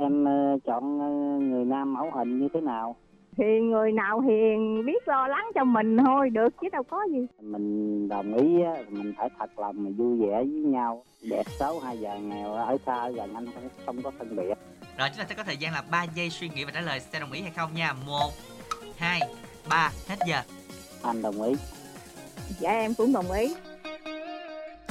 em ờ, chọn ờ, người nam mẫu hình như thế nào? Thì người nào hiền biết lo lắng cho mình thôi được chứ đâu có gì. Mình đồng ý á, mình phải thật lòng mà vui vẻ với nhau. Đẹp xấu hay già nghèo ở xa gần anh không, không có phân biệt. Rồi chúng ta sẽ có thời gian là 3 giây suy nghĩ và trả lời sẽ đồng ý hay không nha. 1 2 3 hết giờ. anh đồng ý. Dạ em cũng đồng ý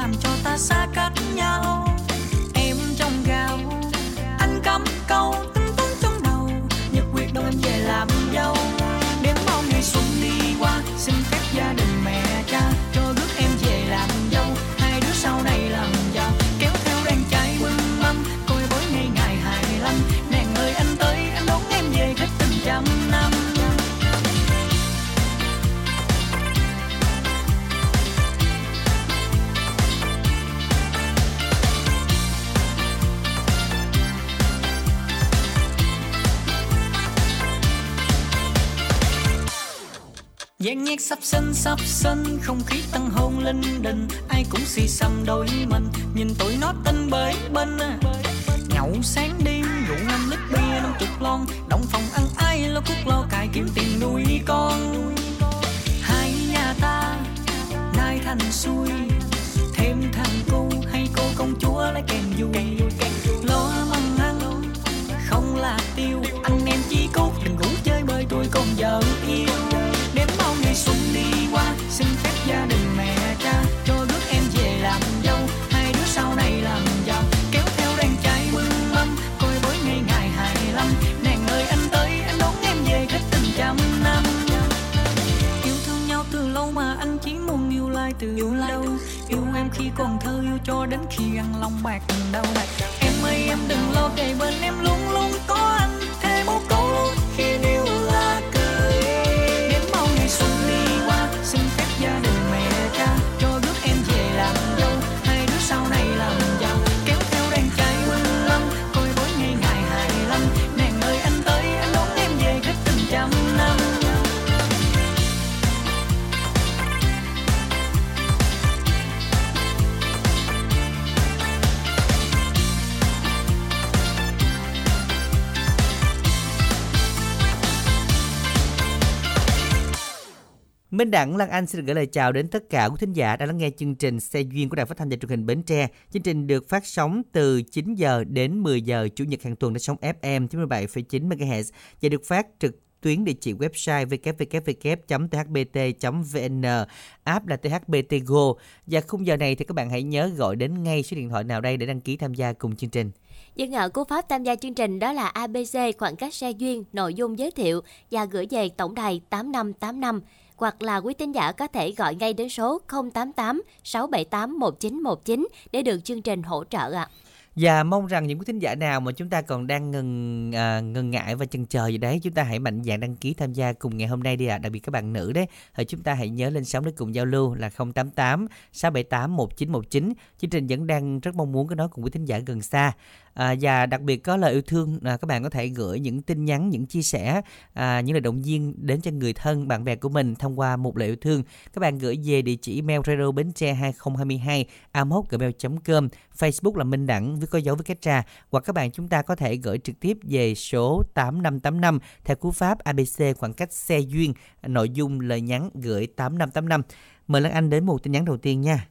làm cho ta xa cách nhau. Nhét sắp sân sắp sân, Không khí tăng hôn lên đình Ai cũng xì xăm đôi mình, Nhìn tụi nó tinh bới bên. Nhậu sáng đêm, rượu năm lít bia năm chục lon. Động phòng ăn ai, lo cúc lo cài kiếm tiền nuôi con. Hai nhà ta nay thành xuôi. Từ yêu lâu, Yêu em khi còn thơ yêu cho đến khi ăn lòng bạc đầu Em ơi em đừng lo kề bên em luôn Minh Đẳng Lan Anh xin được gửi lời chào đến tất cả quý thính giả đang lắng nghe chương trình Xe duyên của Đài Phát thanh và Truyền hình Bến Tre. Chương trình được phát sóng từ 9 giờ đến 10 giờ chủ nhật hàng tuần trên sóng FM 97,9 MHz và được phát trực tuyến địa chỉ website www.thbt.vn, app là THBT Go. Và khung giờ này thì các bạn hãy nhớ gọi đến ngay số điện thoại nào đây để đăng ký tham gia cùng chương trình. Dạ Dân ngợ của pháp tham gia chương trình đó là ABC khoảng cách xe duyên, nội dung giới thiệu và gửi về tổng đài 8585 hoặc là quý tín giả có thể gọi ngay đến số 088 678 1919 để được chương trình hỗ trợ ạ và mong rằng những quý thính giả nào mà chúng ta còn đang ngần à, ngần ngại và chần chờ gì đấy chúng ta hãy mạnh dạn đăng ký tham gia cùng ngày hôm nay đi ạ. À. đặc biệt các bạn nữ đấy thì chúng ta hãy nhớ lên sóng để cùng giao lưu là 088 678 1919 chương trình vẫn đang rất mong muốn có nói cùng quý thính giả gần xa. À, và đặc biệt có lời yêu thương à, các bạn có thể gửi những tin nhắn những chia sẻ à, những lời động viên đến cho người thân bạn bè của mình thông qua một lời yêu thương. Các bạn gửi về địa chỉ email radio bến tre 2022 gmail.com facebook là minh đẳng với có dấu với cách trà hoặc các bạn chúng ta có thể gửi trực tiếp về số 8585 theo cú pháp ABC khoảng cách xe duyên nội dung lời nhắn gửi 8585 mời Lan Anh đến một tin nhắn đầu tiên nha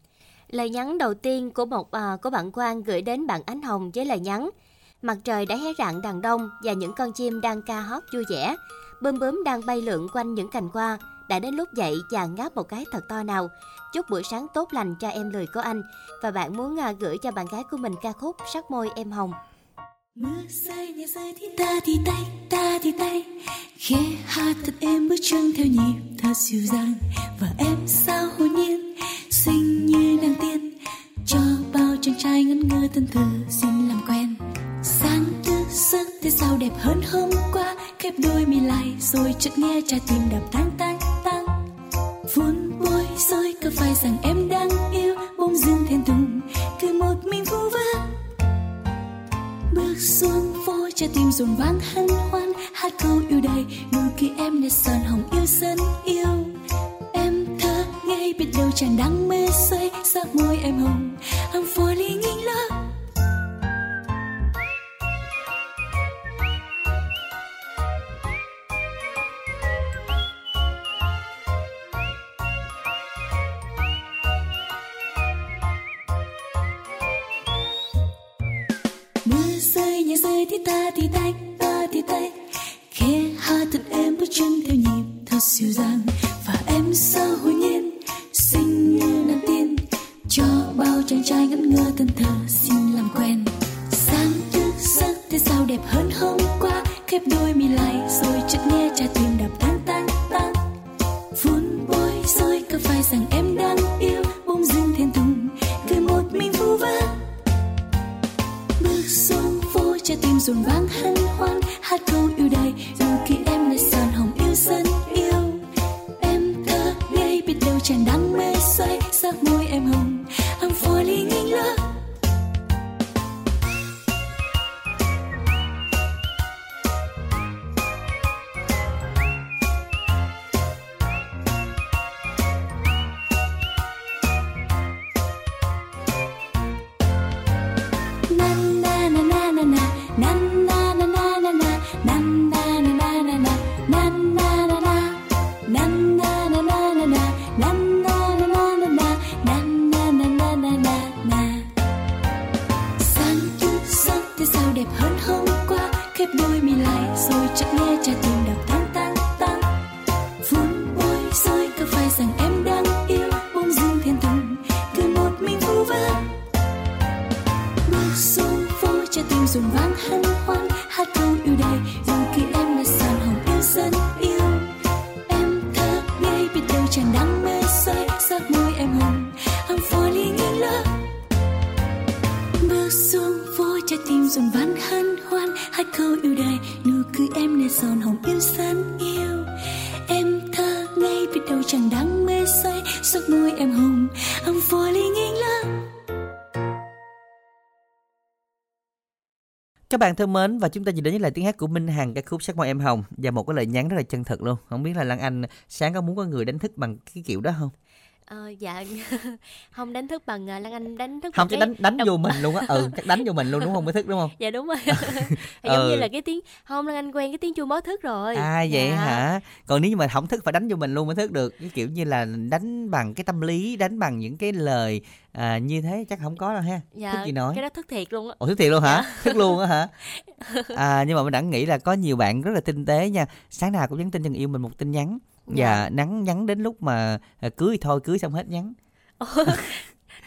Lời nhắn đầu tiên của một à, của bạn Quang gửi đến bạn Ánh Hồng với lời nhắn Mặt trời đã hé rạng đằng đông và những con chim đang ca hót vui vẻ. Bướm bướm đang bay lượn quanh những cành hoa. Đã đến lúc dậy chàng ngáp một cái thật to nào. Chúc buổi sáng tốt lành cho em lười của anh. Và bạn muốn à, gửi cho bạn gái của mình ca khúc Sắc môi em hồng. Mưa rơi nhẹ rơi thì ta thì tay, ta thì tay khẽ hát thật em bước chân theo nhịp thật dịu dàng và em sao hồn nhiên, xinh như nàng tiên cho bao chàng trai ngẩn ngơ thân thờ xin làm quen sáng tư giấc thế sao đẹp hơn hôm qua khép đôi mi lại rồi chợt nghe trái tim đập tang tang rối phải rằng em đang yêu bỗng dương thẹn thùng cứ một mình vu vơ. Bước xuống phố, trái tim dồn vang hân hoan, hát câu yêu đầy nụ cười em nét son hồng yêu sân yêu. Em thơ ngây biết đâu chàng đang mê say sắc môi em hồng I'm phố in nghiêng lắm chân theo nhịp thật siêu dàng Các bạn thân mến, và chúng ta nhìn đến với lời tiếng hát của Minh Hằng, ca khúc Sắc môi em hồng và một cái lời nhắn rất là chân thật luôn. Không biết là Lan Anh sáng có muốn có người đánh thức bằng cái kiểu đó không? Ờ, dạ không đánh thức bằng à, Lan Anh đánh thức Không chứ cái đánh đánh độc- vô mình luôn á. Ừ, chắc đánh vô mình luôn đúng không mới thức đúng không? dạ đúng rồi giống Ừ. như là cái tiếng không Lan Anh quen cái tiếng chuông báo thức rồi À vậy Dạ. hả? Còn nếu như mà không thức phải đánh vô mình luôn mới thức được. Cái kiểu như là đánh bằng cái tâm lý, đánh bằng những cái lời à, như thế chắc không có đâu ha. dạ Thức gì nói? cái đó thức thiệt luôn á Ồ thức thiệt luôn hả? Thức luôn á hả? À nhưng mà mình đã nghĩ là có nhiều bạn rất là tinh tế nha. Sáng nào cũng nhắn tin cho người yêu mình một tin nhắn. Dạ. Và nắng nhắn đến lúc mà à, cưới thì thôi cưới xong hết nhắn.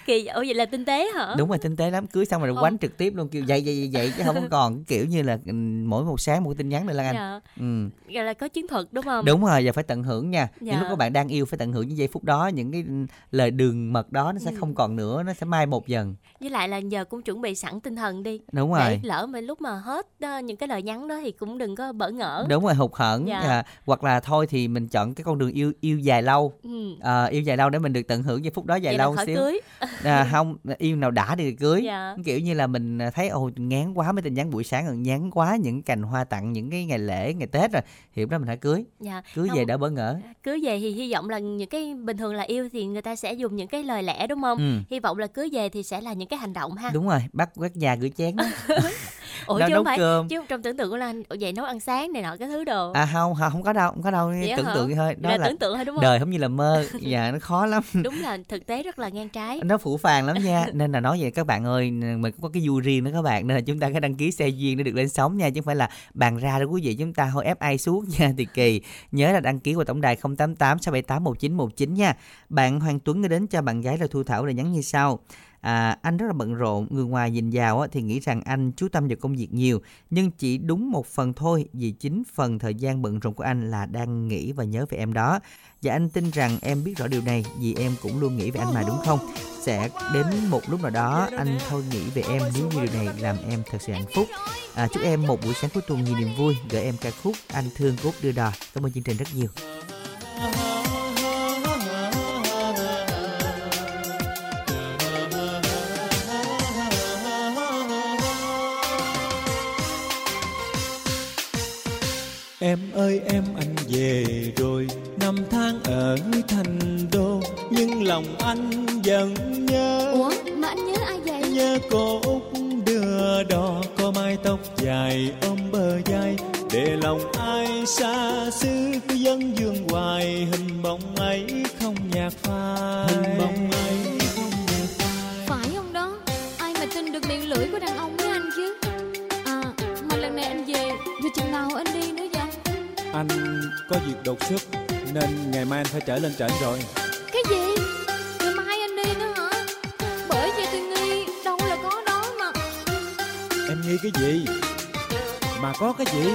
Kỳ ủa vậy là tinh tế hả? Đúng rồi tinh tế lắm. Cưới xong rồi Không. quánh trực tiếp luôn dậy dậy dậy dậy chứ không còn kiểu như là ừ, mỗi một sáng một tin nhắn nữa lan anh. Dạ. Ừ. gọi là có chiến thuật đúng không? Đúng rồi giờ phải tận hưởng nha. Những Dạ. lúc các bạn đang yêu phải tận hưởng những giây phút đó những cái lời đường mật đó nó sẽ Ừ. không còn nữa nó sẽ mai một dần. Với lại là giờ cũng chuẩn bị sẵn tinh thần đi. Đúng để rồi. lỡ mà lúc mà hết ờ, những cái lời nhắn đó thì cũng đừng có bỡ ngỡ. Đúng rồi hụt hẫng. Dạ. à, hoặc là thôi thì mình chọn cái con đường yêu yêu dài lâu. Ừ. à, yêu dài lâu để mình được tận hưởng giây phút đó dài vậy lâu xíu. cưới à, không yêu nào đã thì cưới Dạ. kiểu như là mình thấy ồ ngán quá mấy tin nhắn buổi sáng rồi ngán quá những cành hoa tặng những cái ngày lễ ngày tết rồi thì lúc đó mình phải cưới dạ cưới Không, về đỡ bỡ ngỡ cưới về thì hy vọng là những cái bình thường là yêu thì người ta sẽ dùng những cái lời lẽ đúng không ừ. hy vọng là cưới về thì sẽ là những cái hành động ha đúng rồi bắt quét nhà gửi chén đó. ủa Nấu- chứ nấu không phải cơm. chứ trong tưởng tượng của lan vậy nấu ăn sáng này nọ cái thứ đồ. À không không có đâu không có đâu Vậy tưởng hả? tượng thôi. Đó là, là tưởng tượng thôi đúng không? đời không như là mơ. Dạ nó khó lắm. Đúng là thực tế rất là ngang trái. Nó phủ phàng lắm nha. Nên là nói vậy các bạn ơi mình có cái vui riêng đó các bạn nên là chúng ta phải đăng ký xe duyên để được lên sóng nha chứ không phải là bàn ra đâu quý vị. Chúng ta thôi ép ai suốt nha thì kỳ. Nhớ là đăng ký qua tổng đài 088 678 1919 nha. Bạn Hoàng Tuấn gửi đến cho bạn gái là Thu Thảo là nhắn như sau À, anh rất là bận rộn, người ngoài nhìn vào á, thì nghĩ rằng anh chú tâm vào công việc nhiều Nhưng chỉ đúng một phần thôi Vì chính phần thời gian bận rộn của anh là đang nghĩ và nhớ về em đó. Và anh tin rằng em biết rõ điều này Vì em cũng luôn nghĩ về anh mà đúng không? Sẽ đến một lúc nào đó anh thôi nghĩ về em Nếu như điều này làm em thật sự hạnh phúc. À, Chúc em một buổi sáng cuối tuần nhiều niềm vui Gửi em ca khúc Anh thương cốt đưa đò. Cảm ơn chương trình rất nhiều. Em ơi em anh về rồi. Năm tháng ở thành đô Nhưng lòng anh vẫn nhớ. Ủa mà anh nhớ ai vậy? Nhớ cô út đưa đò Có mái tóc dài ôm bờ vai. Để lòng ai xa xứ Cứ vấn dương hoài. Hình bóng ấy không nhạt phai. Hình bóng ấy có việc đột xuất Nên ngày mai anh phải trở lên trển rồi. Cái gì? Ngày mai anh đi nữa hả? Bởi vì tôi nghi Đâu là có đó mà. Em nghi cái gì? Mà có cái gì?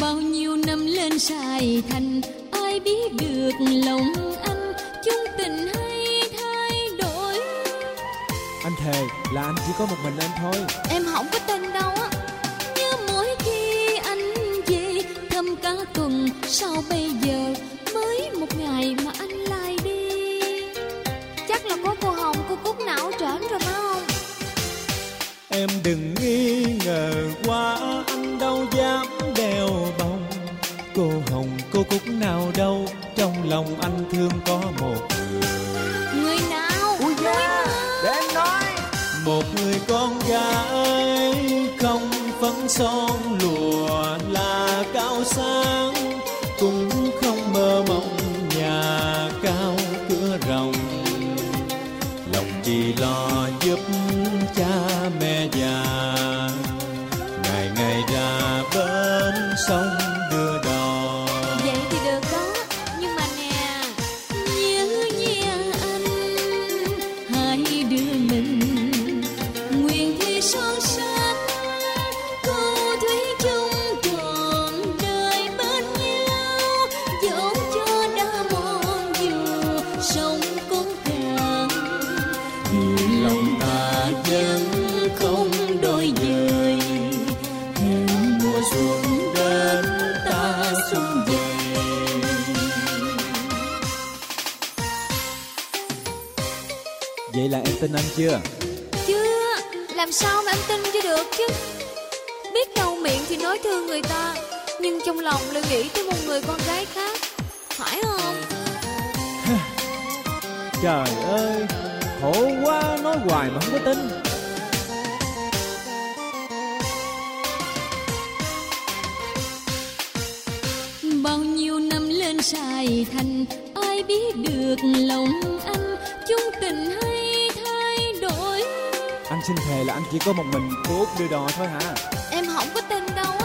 Bao nhiêu năm lên Sài Thành Ai biết được lòng anh? Chung tình hay thay đổi? Anh thề là anh chỉ có một mình anh thôi. Em không có tin đâu á Sao bây giờ Mới một ngày mà anh lại đi? Chắc là có cô Hồng, cô Cúc não trởn rồi phải không? Em đừng nghi ngờ quá, Anh đâu dám đeo bông. Cô Hồng, cô Cúc nào đâu, Trong lòng anh thương có một chưa? Chưa. Làm sao mà anh tin cho được chứ? Biết đâu miệng thì nói thương người ta Nhưng trong lòng lại nghĩ tới một người con gái khác. Phải không? Trời ơi, khổ quá nói hoài mà không có tin Là anh chỉ có một mình cô Út đưa đò thôi hả? Em không có tin đâu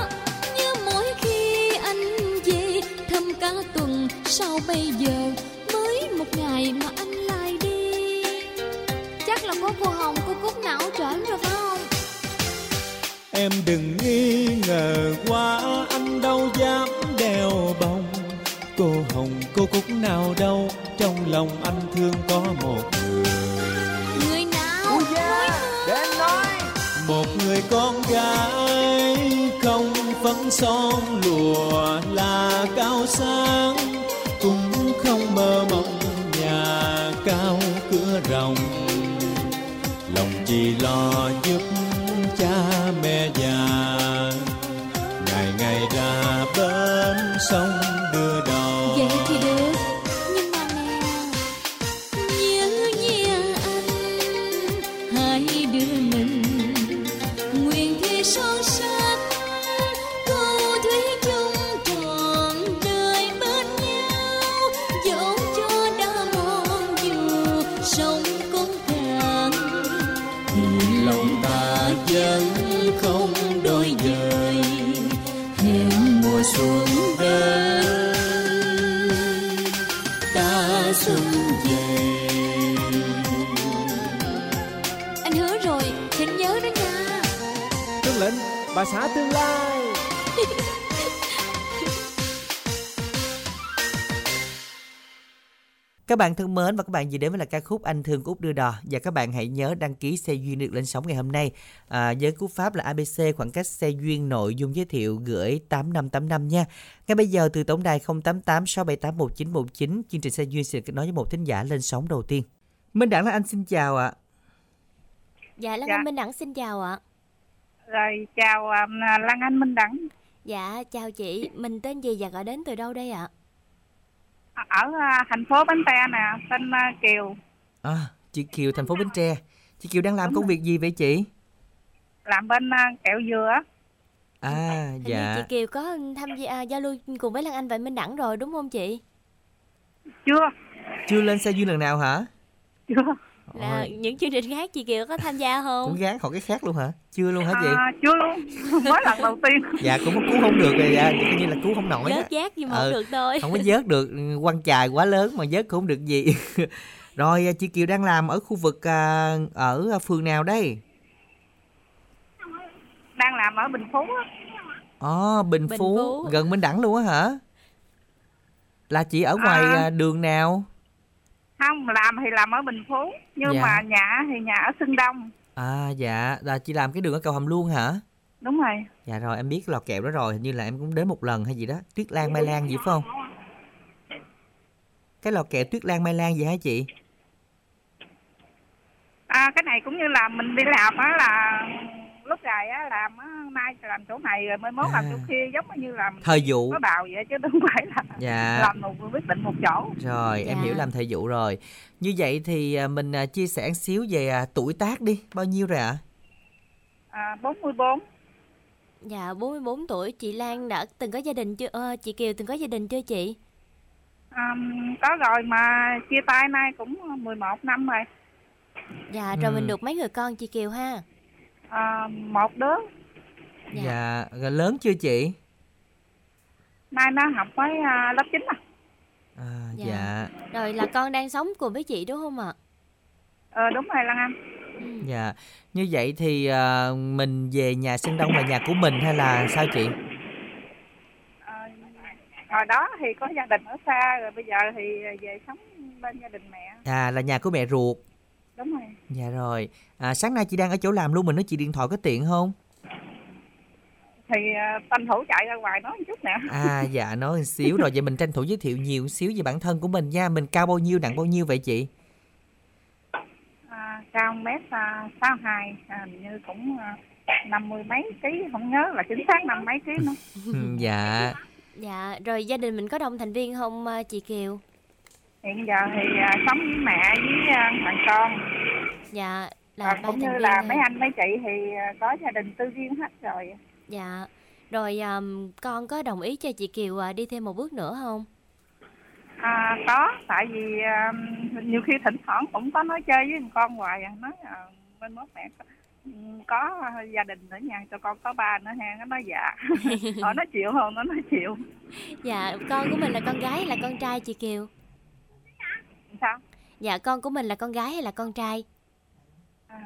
mẹ già. Ngày ngày ra bến sông Các bạn thân mến và các bạn vừa đến với là ca khúc Anh Thương của Út Đưa Đò và các bạn hãy nhớ đăng ký xe duyên được lên sóng ngày hôm nay à, với cú pháp là ABC khoảng cách xe duyên nội dung giới thiệu gửi 8585 nha. Ngay bây giờ từ tổng đài 088 678 1919 chương trình xe duyên sẽ kết nối với một thính giả lên sóng đầu tiên. Minh Đẳng là anh xin chào ạ. Dạ Lan Dạ. Anh Minh Đẳng xin chào ạ Rồi chào um, Lan Anh Minh Đẳng Dạ chào chị Mình tên gì và gọi đến từ đâu đây ạ ở à, thành phố Bến Tre nè, tên à, Kiều, À, chị Kiều thành phố Bến Tre. Chị Kiều đang làm công việc gì vậy chị? làm bên à, kẹo dừa. À Hình dạ. chị Kiều có tham gia à, giao lưu cùng với Lan Anh và Minh Đẳng rồi đúng không chị Chưa, Chưa lên xe duyên lần nào hả? chưa. Là Ôi, những chương trình khác chị Kiều có tham gia cũng không gán hỏi cái khác luôn hả? Chưa luôn hả chị? À, chưa luôn, mới lần đầu tiên. Dạ cũng cứu không được rồi dạ, coi như là cứu không nổi á. Vớt giác gì mà Ừ. không được thôi không có vớt được quăng chài quá lớn mà vớt cũng không được gì rồi à, chị Kiều đang làm ở khu vực à, ở phường nào đây Đang làm ở Bình Phú á. Ồ Bình, Bình Phú, Phú. gần Minh Đẳng luôn á hả là chị ở ngoài À. à, đường nào Không, làm thì làm ở Bình Phú, nhưng Dạ. mà nhà thì nhà ở Sưng Đông. à dạ là chị làm cái đường ở cầu Hàm Luông hả Đúng rồi. dạ rồi em biết lò kẹo đó rồi hình như là em cũng đến một lần hay gì đó Tuyết Lan Mai Lan gì phải không cái lò kẹo Tuyết Lan Mai Lan gì hả chị À, cái này cũng như là mình đi làm á là lúc này á làm á nay làm chỗ này rồi mới mốt làm À. chỗ kia giống như là thời vụ có bào vậy chứ không phải là dạ làm một quyết định một chỗ. Rồi, em Dạ. hiểu làm thời vụ rồi. Như vậy thì à, mình à, chia sẻ một xíu về à, tuổi tác đi, bao nhiêu rồi ạ? À, 44. Dạ 44 tuổi chị Lan đã từng có gia đình chưa ờ, chị Kiều từng có gia đình chưa chị À, có rồi mà chia tay nay cũng 11 năm rồi. Dạ rồi mình Ừ. được mấy người con chị Kiều ha À, một đứa Dạ. Dạ, rồi lớn chưa chị? nay nó học mới à, lớp 9 à. À, Dạ. dạ. Rồi là con đang sống cùng với chị đúng không ạ Ờ đúng rồi Lan Anh. ừ. Dạ. Như vậy thì à, mình về nhà Sơn Đông là nhà của mình hay là sao chị? À, hồi đó thì có gia đình ở xa rồi bây giờ thì về sống bên gia đình mẹ. À, là nhà của mẹ ruột. Đúng rồi. Dạ rồi. À, sáng nay chị đang ở chỗ làm luôn, mình nói chị điện thoại có tiện không? Thì à, tranh thủ chạy ra ngoài nói một chút nè. À, dạ, nói một xíu rồi. Vậy mình tranh thủ giới thiệu nhiều một xíu về bản thân của mình nha. Mình cao bao nhiêu, nặng bao nhiêu vậy chị? À, cao mét à, sáu hai à, hình như cũng năm mươi mấy ký không nhớ là chính xác năm mấy ký nữa. Dạ. Dạ rồi gia đình mình có đông thành viên không chị Kiều Hiện giờ thì à, sống với mẹ với à, thằng con. Dạ là À, cũng như là mấy anh mấy chị thì à, có gia đình tư duyên hết rồi. Dạ rồi ờm, con có đồng ý cho chị Kiều ờ, đi thêm một bước nữa không À, có, tại vì à, nhiều khi thỉnh thoảng cũng có nói chơi với con hoài à, nói à, bên mốt mẹ có, gia đình ở nhà cho con có ba nữa ha, nó nói dạ. Họ nói chịu không, nó nói chịu. Dạ con của mình là con gái hay là con trai chị Kiều Sao? Dạ con của mình là con gái hay là con trai à,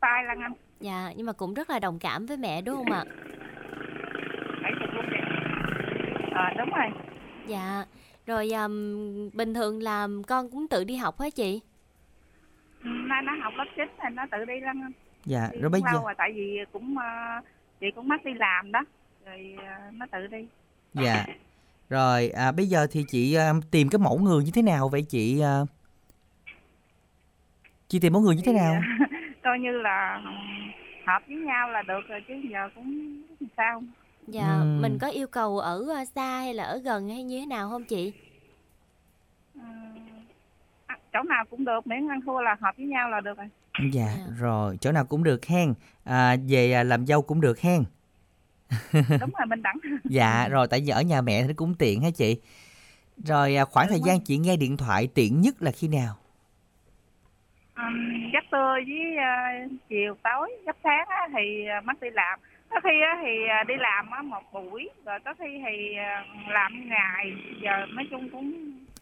tay Lan Anh Dạ, nhưng mà cũng rất là đồng cảm với mẹ đúng không ạ? bảy chục luôn à, đúng rồi Dạ. Rồi um, bình thường là con cũng tự đi học hả chị? Nay nó học lớp 9 thì nó tự đi Lan Anh Dạ, đi rồi bây giờ rồi tại vì cũng ờ, chị cũng mắc đi làm đó rồi ờ, nó tự đi Dạ. Rồi à, bây giờ thì chị à, tìm cái mẫu người như thế nào vậy chị? À... Chị tìm mẫu người như thế Thì, nào? ờ, coi như là ừ, hợp với nhau là được rồi chứ giờ cũng sao Dạ, Ừm. mình có yêu cầu ở uh, xa hay là ở gần hay như thế nào không chị? Ừ, à, chỗ nào cũng được miễn ăn thua là hợp với nhau là được rồi Dạ, Dạ. rồi chỗ nào cũng được hen. À, về à, làm dâu cũng được hen. đúng rồi bình đẳng Dạ, rồi tại vì ở nhà mẹ thì cũng tiện hả chị? Rồi à, khoảng Đúng thời rồi. gian chị nghe điện thoại tiện nhất là khi nào? Um, giấc trưa với ờ, chiều tối giấc sáng á, thì ờ, mất đi làm có khi á, thì ờ, đi làm á, một buổi rồi có khi thì làm ngày giờ nói chung cũng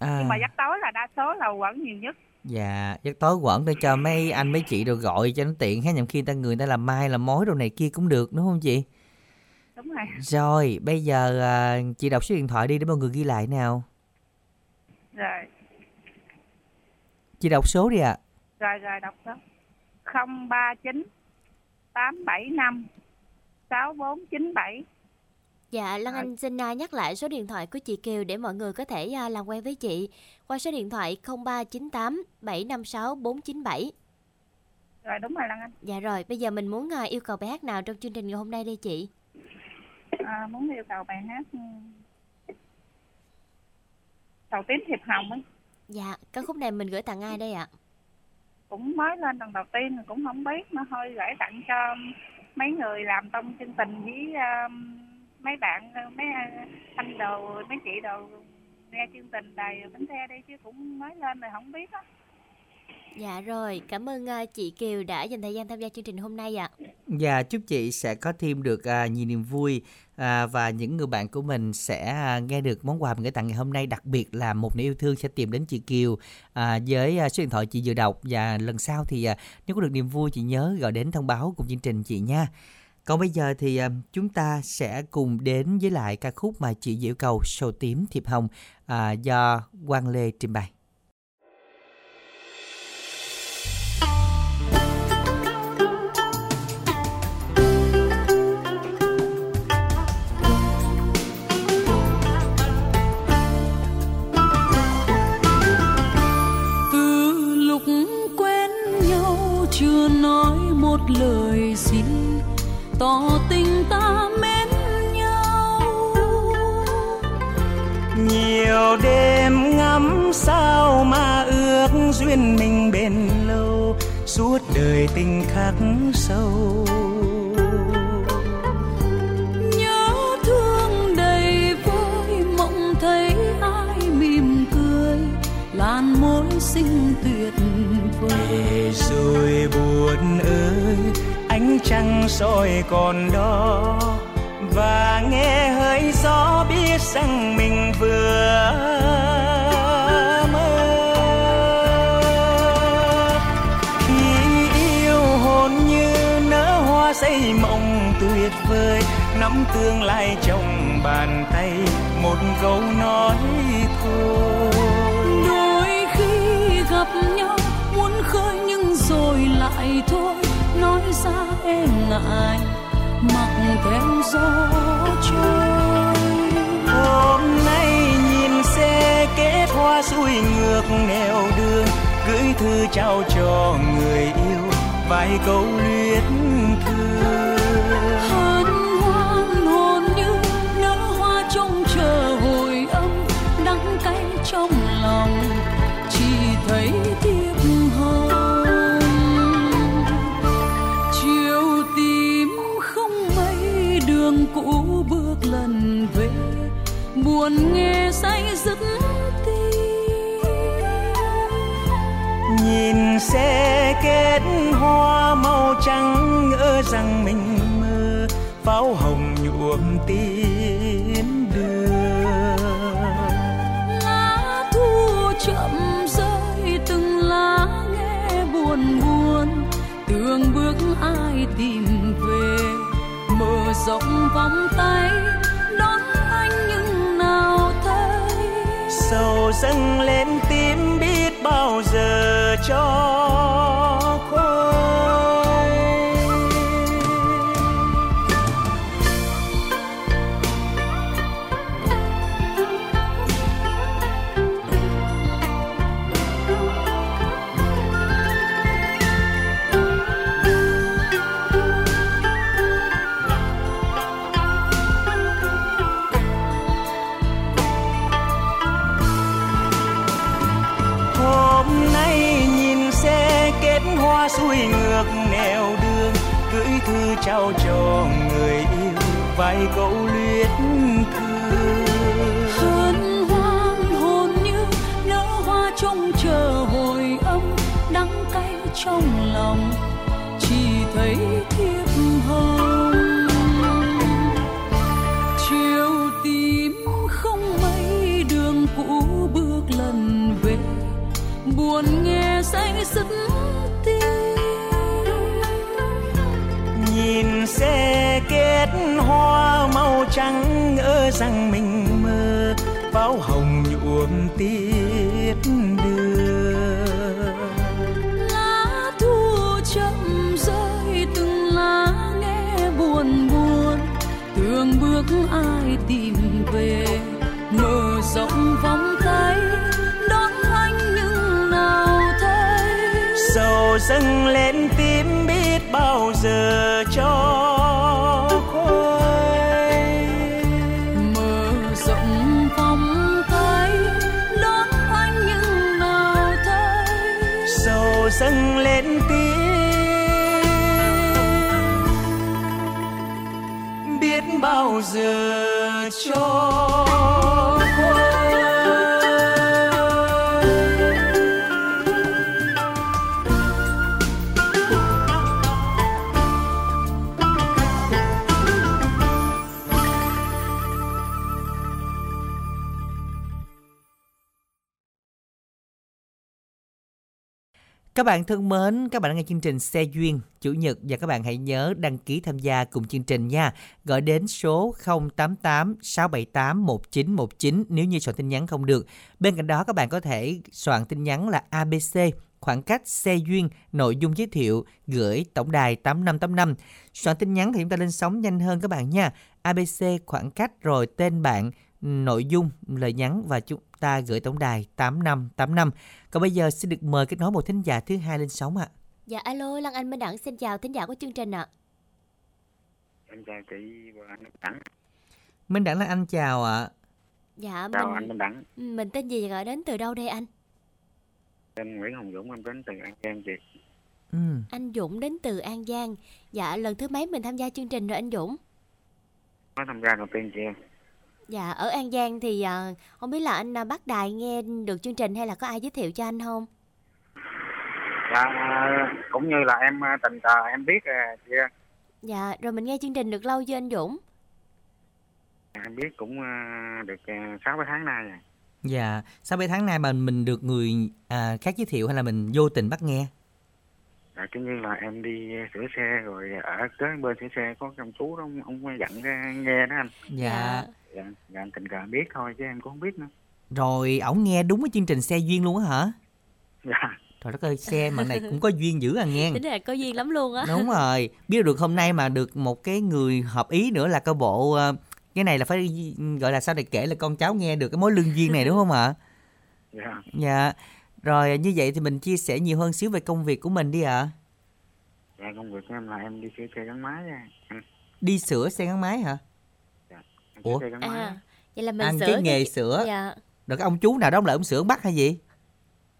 À, nhưng mà giấc tối là đa số là quẩn nhiều nhất dạ, giấc tối quẩn để cho mấy anh mấy chị rồi gọi cho nó tiện ha, nhằm khi ta người ta làm mai làm mối đồ này kia cũng được đúng không chị? đúng rồi Rồi, bây giờ à, chị đọc số điện thoại đi để mọi người ghi lại nào. rồi Chị đọc số đi ạ. Rồi rồi đọc đó không ba chín tám bảy năm sáu bốn chín bảy Dạ, Lan. Anh xin uh, nhắc lại số điện thoại của chị Kiều để mọi người có thể uh, làm quen với chị qua số điện thoại 0398 756 497. rồi đúng rồi Lan Anh Dạ rồi, bây giờ mình muốn uh, yêu cầu bài hát nào trong chương trình ngày hôm nay đây chị? à, muốn yêu cầu bài hát ừ, đầu tím thiệp hồng ấy Dạ, ca khúc này mình gửi tặng ai đây ạ? Cũng mới lên lần đầu tiên thì cũng không biết nó hơi gửi tặng cho mấy người làm trong chương trình với um, mấy bạn mấy anh đồ mấy chị đồ nghe chương trình đài bánh xe đi chứ cũng mới lên rồi không biết á Dạ rồi, cảm ơn uh, chị Kiều đã dành thời gian tham gia chương trình hôm nay ạ. Và chúc chị sẽ có thêm được à, nhiều niềm vui à, và những người bạn của mình sẽ à, nghe được món quà mình gửi tặng ngày hôm nay đặc biệt là một niềm yêu thương sẽ tìm đến chị Kiều à, với à, số điện thoại chị vừa đọc và lần sau thì à, nếu có được niềm vui chị nhớ gọi đến thông báo cùng chương trình chị nha. Còn bây giờ thì à, chúng ta sẽ cùng đến với lại ca khúc mà chị yêu cầu sầu tím thiệp hồng à, do Quang Lê trình bày. Một lời gì tỏ tình ta mến nhau. Nhiều đêm ngắm sao mà ước duyên mình bền lâu suốt đời tình khắc sâu. Nhớ thương đầy vơi trăng soi còn đó. Và nghe hơi gió biết rằng mình vừa mơ. Khi yêu hồn như nở hoa xây mộng tuyệt vời, nắm tương lai trong bàn tay một câu nói thôi. Đôi khi gặp nhau muốn khơi nhưng rồi lại thôi nói ra e ngại mặc theo gió trôi. Hôm nay nhìn xe kết hoa xuôi ngược nẻo đường, gửi thư trao cho người yêu, vài câu luyến thư buồn nghe say dứt tim. Nhìn xe kết hoa màu trắng ngỡ rằng mình mơ pháo hồng nhuộm tím đường. Lá thu chậm rơi từng lá nghe buồn buồn. Tương bước ai tìm về mở rộng vòng tay sầu dâng lên tim biết bao giờ cho yêu vài rằng mình mơ pháo hồng nhuộm tiết đường lá thu chậm rơi từng lá nghe buồn buồn. Tưởng bước ai tìm về mở rộng vòng tay. Đón anh nhưng nào thấy? Sầu dâng lên rộng vòng tay, đón anh nhưng nào thấy. Sầu dâng lên tiếng biết bao giờ cho Các bạn thân mến, các bạn đang nghe chương trình Xe Duyên Chủ nhật và các bạn hãy nhớ đăng ký tham gia cùng chương trình nha. Gọi đến số 088 678 1919 nếu như soạn tin nhắn không được. Bên cạnh đó các bạn có thể soạn tin nhắn là ABC khoảng cách xe duyên nội dung giới thiệu gửi tổng đài 8585 soạn tin nhắn thì chúng ta lên sóng nhanh hơn các bạn nha ABC khoảng cách rồi tên bạn nội dung lời nhắn và chúng ta gửi tổng đài 8585 còn bây giờ xin được mời kết nối một thính giả thứ hai lên sóng ạ Dạ alo, Lan Anh Minh Đẳng xin chào thính giả của chương trình ạ. em chào chị và anh Minh Đẳng Minh Đẳng là anh chào ạ Dạ chào mình anh Minh Đẳng mình tên gì và gọi đến từ đâu đây anh? em Nguyễn Hồng Dũng em đến từ An Giang chị ừ. Anh Dũng đến từ An Giang. Dạ lần thứ mấy mình tham gia chương trình rồi anh Dũng? mới tham gia đầu tiên chị em Dạ ở An Giang thì à, không biết là anh à, bắt đài nghe được chương trình hay là có ai giới thiệu cho anh không? dạ cũng như là em à, tình cờ em biết à, chị. Dạ rồi mình nghe chương trình được lâu chưa anh Dũng? em biết cũng à, được à, sáu bảy tháng nay rồi Dạ, sau 7 tháng nay mà mình được người à, khác giới thiệu hay là mình vô tình bắt nghe? dạ cứ như là em đi sửa xe rồi ở kế bên sửa xe có ông chú đó ông, ông dặn ra nghe đó anh Dạ. dạ, dạ em tình cờ biết thôi chứ em cũng không biết nữa Rồi ổng nghe đúng cái chương trình xe duyên luôn á hả? dạ Trời đất ơi, xe mà này cũng có duyên dữ à nghe. Tính là có duyên lắm luôn á. Đúng rồi, biết được hôm nay mà được một cái người hợp ý nữa là coi bộ ờ, cái này là phải gọi là sao để kể là con cháu nghe được cái mối lương duyên này đúng không ạ? dạ Dạ. Rồi như vậy thì mình chia sẻ nhiều hơn xíu về công việc của mình đi ạ. dạ công việc của em là em đi sửa xe gắn máy nha em, Đi sửa xe gắn máy hả? Ủa? À, vậy là mình Ăn sửa cái nghề sửa. Dạ. Cái ông chú nào đó ông lại ông sửa ông bắt hay gì?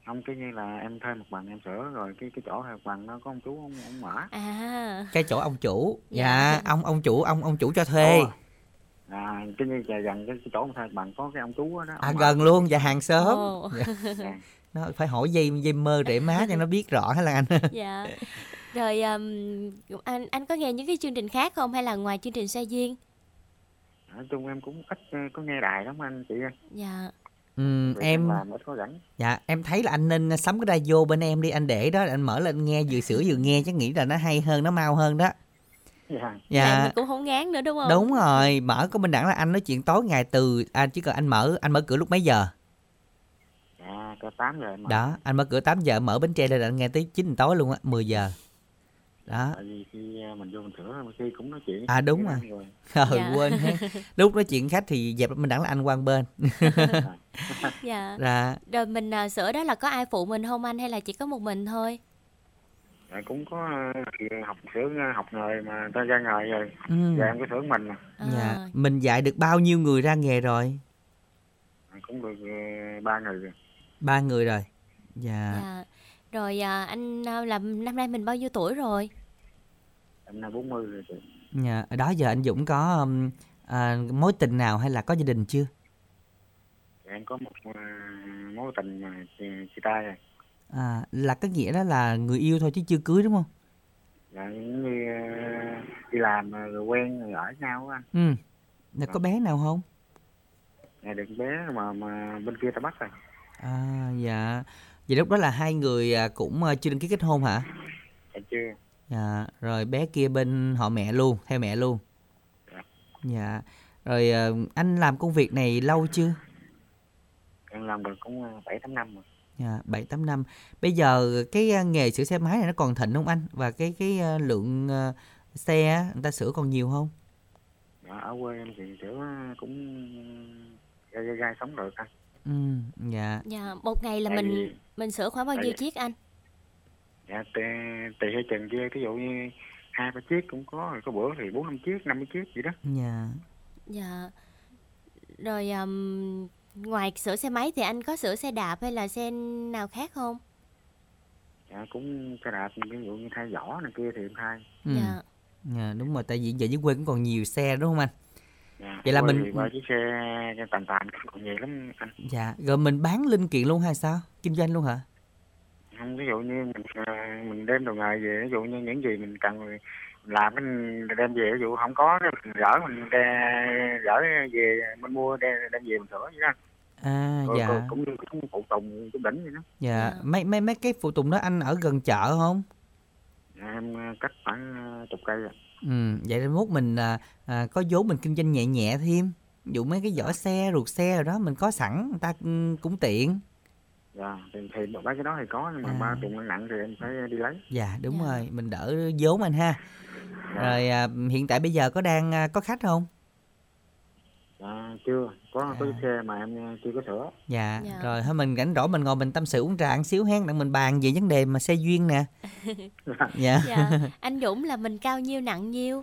không cứ như là em thuê một bằng em sửa rồi cái cái chỗ thuê một bằng nó có ông chú ông, ông mở À. Cái chỗ ông chủ. Dạ. Dạ, ông ông chủ ông ông chủ cho thuê. Ồ. à cứ như là gần cái, cái chỗ ông thuê bằng có cái ông chú đó, À ông mở. gần luôn và hàng xóm. Ồ. Dạ. Nó phải hỏi dây dây mơ rễ má cho nó biết rõ hả Lan Anh? dạ. Rồi um, anh anh có nghe những cái chương trình khác không hay là ngoài chương trình xe duyên? Nói chung em cũng ít ờ, có nghe đài lắm anh chị ơi. Dạ. Ừ, Vì em làm ít có rảnh dạ em thấy là anh nên sắm cái radio bên em đi anh để đó anh mở lên nghe vừa sửa vừa nghe chắc nghĩ là nó hay hơn nó mau hơn đó. Dạ. Dạ. Mình cũng không ngán nữa đúng không? Đúng rồi mở có bình đẳng là anh nói chuyện tối ngày từ anh chỉ cần anh mở anh mở cửa lúc mấy giờ? Dạ có tám giờ em mở. đó anh mở cửa 8 giờ mở bến tre lên là anh nghe tới 9 tối luôn á 10 giờ đó. Tại vì khi à, mình vô mình sửa khi cũng nói chuyện À, đúng rồi. ờ Dạ. quên hết. Lúc nói chuyện khách thì dẹp mình đẳng là anh qua một bên. Dạ. Là rồi mình à, sửa đó là có ai phụ mình không anh hay là chỉ có một mình thôi? Dạ, cũng có à, học sửa à, học nghề mà ta ra nghề rồi. Ừ, dạ em có sửa mình mà à, dạ. Mình dạy được bao nhiêu người ra nghề rồi? À, cũng được ba người rồi. Ba người rồi. Dạ. Dạ rồi à, anh à, làm năm nay mình bao nhiêu tuổi rồi? Em nay bốn mươi rồi chị. Dạ đó giờ anh Dũng có um, à, mối tình nào hay là có gia đình chưa? Dạ, em có một à, mối tình mà chị, chị ta rồi. À, là có nghĩa đó là người yêu thôi chứ chưa cưới đúng không? Dạ giống như à, đi làm rồi quen rồi ở nhau á anh. Ừ. Là có bé nào không? Dạ được bé mà mà bên kia ta bắt rồi. À dạ vậy lúc đó là hai người à, cũng à, chưa đăng ký kết hôn hả? Dạ chưa. Dạ rồi bé kia bên họ mẹ luôn theo mẹ luôn. Dạ. dạ rồi à, anh làm công việc này lâu chưa? Em làm được cũng bảy tám năm rồi. Dạ bảy tám năm. Bây giờ cái nghề sửa xe máy này nó còn thịnh không anh? Và cái cái lượng xe người ta sửa còn nhiều không? Dạ, ở quê em thì kiểu cũng gai sống được anh ừ dạ. Dạ một ngày là Tại mình vì- mình sửa khoảng bao tại nhiêu chiếc anh? Dạ tùy, tùy theo chừng kia ví dụ như hai ba chiếc cũng có rồi có bữa thì bốn năm chiếc năm mươi chiếc vậy đó. Dạ. Dạ. Rồi ừm, ngoài sửa xe máy thì anh có sửa xe đạp hay là xe nào khác không? Dạ cũng xe đạp ví dụ như thay vỏ này kia thì em thay. Ừ. dạ dạ đúng rồi tại vì giờ dưới quê cũng còn nhiều xe đúng không anh dạ, Vậy là quê mình- chiếc xe tàn tàn còn nhiều lắm anh. Dạ rồi mình bán linh kiện luôn hay sao? Kinh doanh luôn hả? Không ví dụ như mình à, mình đem đồ nghề về ví dụ như những gì mình cần mình làm cái đem về ví dụ không có cái mình gỡ mình đem, gỡ về mình mua đem, đem về mình sửa vậy đó à Rồi, dạ. rồi cũng như cũng phụ tùng cũng đỉnh vậy đó. Dạ Dạ. mấy mấy mấy cái phụ tùng đó anh ở gần chợ không dạ, em à, cách khoảng à, chục cây rồi ừ vậy đến mốt mình à, à, có vốn mình kinh doanh nhẹ nhẹ thêm. Ví dụ mấy cái vỏ xe ruột xe rồi đó mình có sẵn người ta ừ, cũng tiện. Dạ thì, thì mấy cái đó thì có nhưng mà À. ba nặng nặng thì em phải đi lấy. Dạ đúng Dạ. rồi mình đỡ vốn anh ha. Dạ. rồi à, hiện tại bây giờ có đang à, có khách không dạ chưa. Có có À. chiếc xe mà em à, chưa có sửa. Dạ, Dạ. rồi thôi mình rảnh rỗi mình ngồi mình tâm sự uống trà ăn xíu hen đặng mình bàn về vấn đề mà xe duyên nè. Dạ. Dạ. Anh Dũng là mình cao nhiêu nặng nhiêu?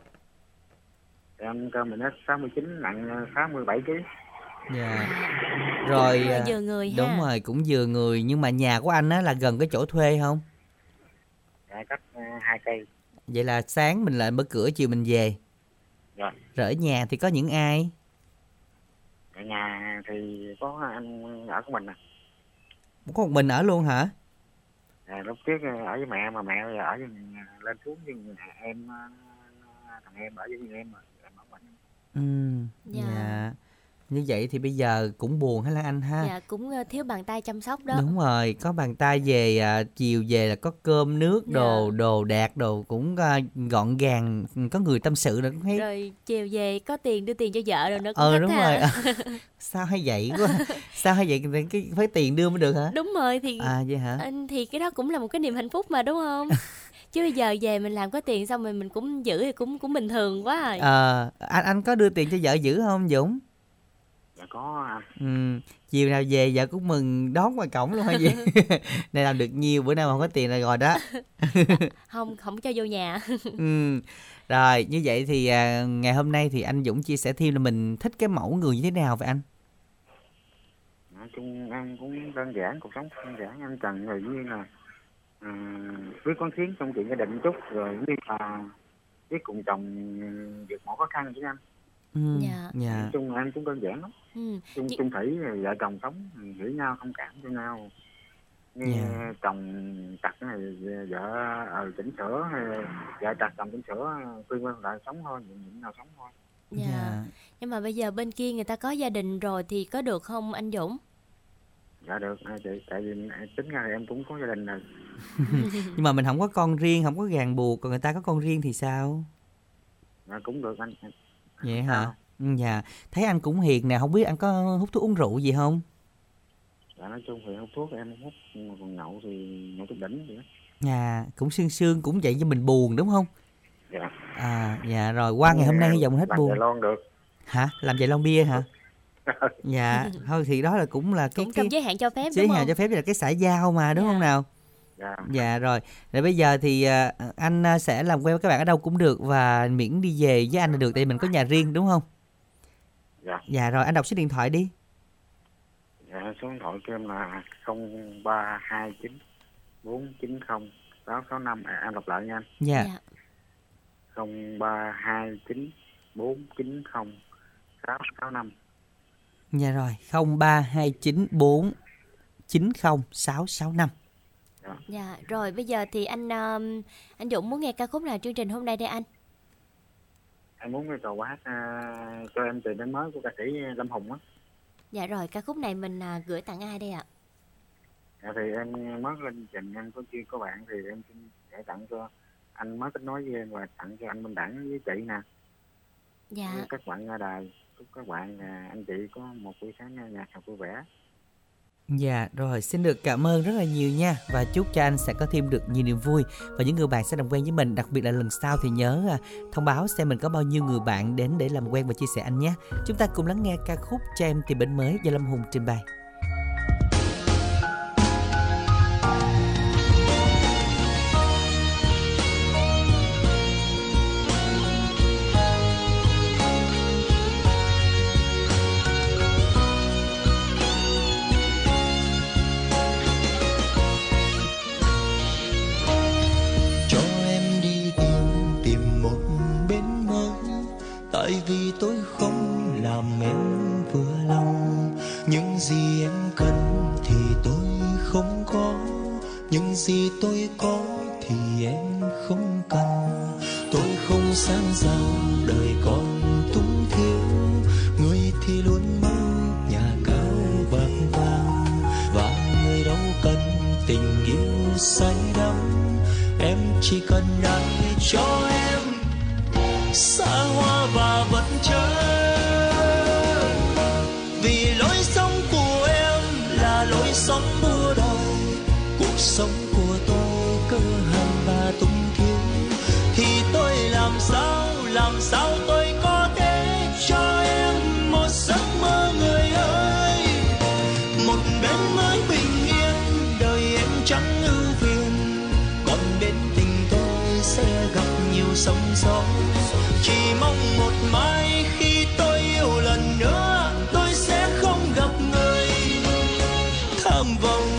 Em cơ mình sáu mươi chín nặng sáu mươi bảy kg dạ. Rồi Cũng, ờ, à, vừa người ha. đúng rồi cũng vừa người nhưng mà nhà của anh á là gần cái chỗ thuê không? Dạ cách à, hai cây. Vậy là sáng mình lại mở cửa chiều mình về. Dạ. Rồi ở nhà thì có những ai nhà thì có anh ở của mình nè. Có một mình ở luôn hả? À, lúc trước ở với mẹ mà mẹ bây giờ ở với lên xuống với em à, thằng em ở với em mà em ở mình ừ Dạ. dạ như vậy thì bây giờ cũng buồn hả lan anh ha? Dạ cũng ờ, thiếu bàn tay chăm sóc đó. Đúng rồi có bàn tay về à, chiều về là có cơm nước đồ Dạ. đồ đạc đồ cũng à, gọn gàng có người tâm sự rồi cũng thấy rồi chiều về có tiền đưa tiền cho vợ rồi nữa cũng ờ đúng ha. rồi. Sao hay vậy quá? Sao hay vậy? Cái, phải tiền đưa mới được hả? Đúng rồi thì à vậy hả? anh thì cái đó cũng là một cái niềm hạnh phúc mà đúng không? Chứ bây giờ về mình làm có tiền xong rồi mình cũng giữ thì cũng cũng bình thường quá rồi ờ anh anh có đưa tiền cho vợ giữ không dũng? dạ có anh. Ừ chiều nào về vợ cũng mừng đón ngoài cổng luôn hay gì? Này làm được nhiều bữa nào mà không có tiền là rồi đó. Không không cho vô nhà. Ừ. rồi như vậy thì à, ngày hôm nay thì anh Dũng chia sẻ thêm là mình thích cái mẫu người như thế nào vậy anh? Nói chung em cũng đơn giản cuộc sống đơn giản em cần người như là à, biết quán xuyến trong chuyện gia đình chút rồi như là biết cùng chồng vượt mọi khó khăn với anh ừ. Dạ. dạ nói chung là em cũng đơn giản lắm ừ. chung chung thủy vợ chồng sống hiểu nhau thông cảm cho nhau như Dạ. chồng chặt này vợ ờ chỉnh sửa hay vợ chặt chồng chỉnh sửa khuyên quen lại sống thôi những những nào sống thôi dạ. dạ nhưng mà bây giờ bên kia người ta có gia đình rồi thì có được không anh Dũng dạ được à, chị tại vì tính ra thì em cũng có gia đình rồi nhưng mà mình không có con riêng không có ràng buộc còn người ta có con riêng thì sao dạ cũng được anh- vậy hả? Ừ, dạ. Thấy anh cũng hiền nè không biết anh có hút thuốc uống rượu gì không? Dạ nói chung thì hút thuốc em hút còn nhậu thì nhậu chút đỉnh vậy đó. dạ cũng sương sương cũng vậy cho mình buồn đúng không? Dạ. À dạ rồi qua ngày hôm nay hy vọng hết làm buồn. Đài Loan được. Hả? Làm vậy lon bia hả? Dạ thôi thì đó là cũng là cái cũng cái trong giới hạn cho phép giới hạn cho phép là cái xã giao mà đúng Dạ. không nào Yeah. Dạ rồi. Rồi bây giờ thì ờ, anh ờ, sẽ làm quen với các bạn ở đâu cũng được và miễn đi về với anh là được tại mình có nhà riêng đúng không? Dạ. Yeah. Dạ rồi anh đọc số điện thoại đi. Dạ số điện thoại của em là 0329 490 665 à, anh đọc lại nha anh. Dạ. dạ. 0329 490 665. Dạ rồi, 0329 490 665. Dạ, rồi bây giờ thì anh um, anh Dũng muốn nghe ca khúc nào chương trình hôm nay đây anh? em muốn cái cầu hát à, cho em từ đến mới của ca sĩ Lâm Hùng á Dạ rồi, ca khúc này mình à, gửi tặng ai đây ạ? dạ, thì em mới lên trình em có chuyên có bạn thì em xin để tặng cho anh mới kết nối với em và tặng cho anh Minh Đẳng với chị nè Dạ, các bạn nghe đài chúc các bạn à, anh chị có một buổi sáng nghe nhạc thật vui vẻ Dạ rồi, xin được cảm ơn rất là nhiều nha. Và chúc cho anh sẽ có thêm được nhiều niềm vui. Và những người bạn sẽ làm quen với mình, đặc biệt là lần sau thì nhớ à, thông báo xem mình có bao nhiêu người bạn đến để làm quen và chia sẻ anh nhé. Chúng ta cùng lắng nghe ca khúc cho em tìm bến mới do Lâm Hùng trình bày. Tham vọng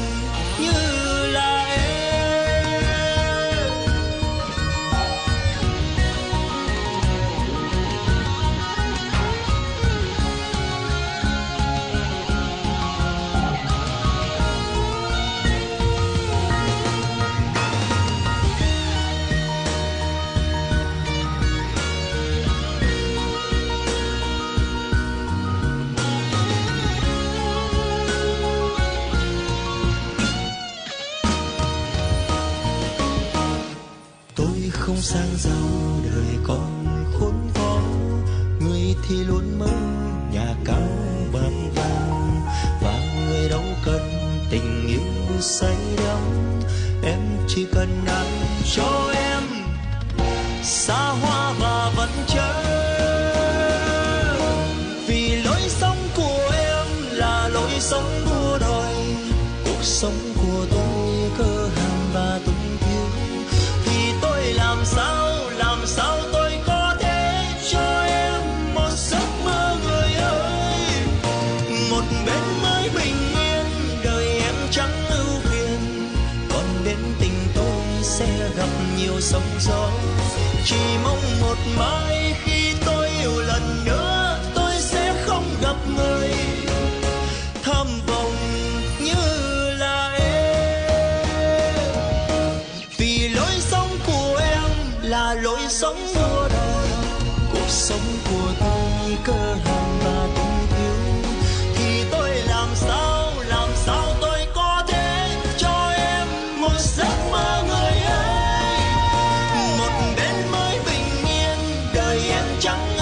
江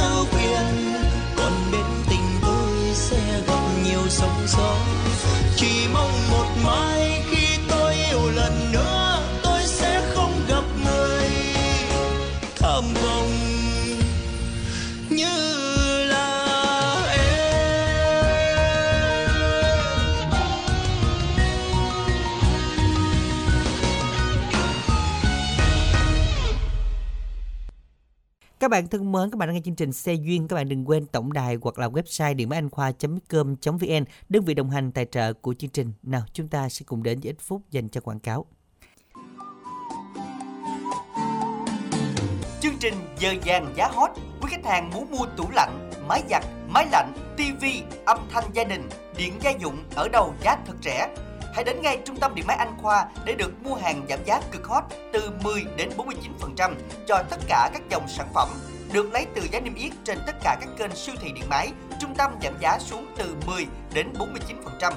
Các bạn thân mến, các bạn đang nghe chương trình Xe Duyên. Các bạn đừng quên tổng đài hoặc là website điện máy anh khoa.com.vn đơn vị đồng hành tài trợ của chương trình. Nào, chúng ta sẽ cùng đến với ít phút dành cho quảng cáo. Chương trình giờ vàng giá hot. Quý khách hàng muốn mua tủ lạnh, máy giặt, máy lạnh, tivi, âm thanh gia đình, điện gia dụng ở đâu giá thật rẻ. Hãy đến ngay trung tâm điện máy Anh Khoa để được mua hàng giảm giá cực hot từ 10 đến 49% cho tất cả các dòng sản phẩm được lấy từ giá niêm yết trên tất cả các kênh siêu thị điện máy. Trung tâm giảm giá xuống từ 10 đến 49%.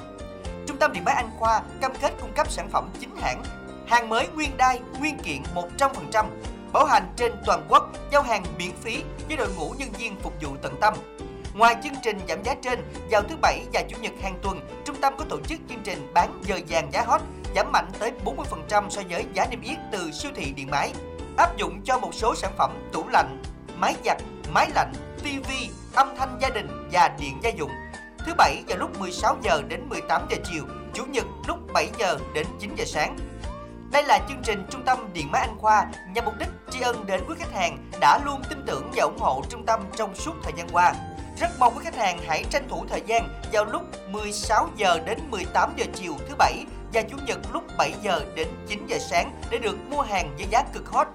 Trung tâm điện máy Anh Khoa cam kết cung cấp sản phẩm chính hãng, hàng mới nguyên đai, nguyên kiện 100%, bảo hành trên toàn quốc, giao hàng miễn phí với đội ngũ nhân viên phục vụ tận tâm. Ngoài chương trình giảm giá trên, vào thứ Bảy và Chủ nhật hàng tuần, trung tâm có tổ chức chương trình bán giờ vàng giá hot giảm mạnh tới 40% so với giá niêm yết từ siêu thị điện máy. Áp dụng cho một số sản phẩm tủ lạnh, máy giặt, máy lạnh, tivi, âm thanh gia đình và điện gia dụng. Thứ Bảy vào lúc 16 giờ đến 18 giờ chiều, Chủ nhật lúc 7 giờ đến 9 giờ sáng. Đây là chương trình Trung tâm Điện máy Anh Khoa nhằm mục đích tri ân đến quý khách hàng đã luôn tin tưởng và ủng hộ trung tâm trong suốt thời gian qua. Rất mong quý khách hàng hãy tranh thủ thời gian vào lúc 16 giờ đến 18 giờ chiều thứ bảy và chủ nhật lúc 7 giờ đến 9 giờ sáng để được mua hàng với giá cực hot.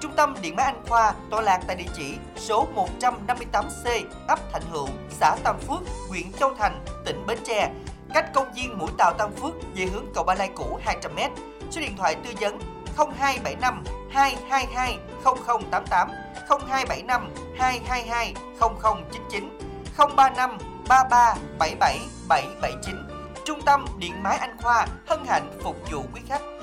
Trung tâm Điện máy Anh Khoa tọa lạc tại địa chỉ số 158C, ấp Thạnh Hữu, xã Tam Phước, huyện Châu Thành, tỉnh Bến Tre, cách công viên Mũi Tàu Tam Phước về hướng cầu Ba Lai cũ 200m. Số điện thoại tư vấn 0275 222 0088 0275 222 0099 035 33 77 779 Trung tâm Điện máy Anh Khoa hân hạnh phục vụ quý khách.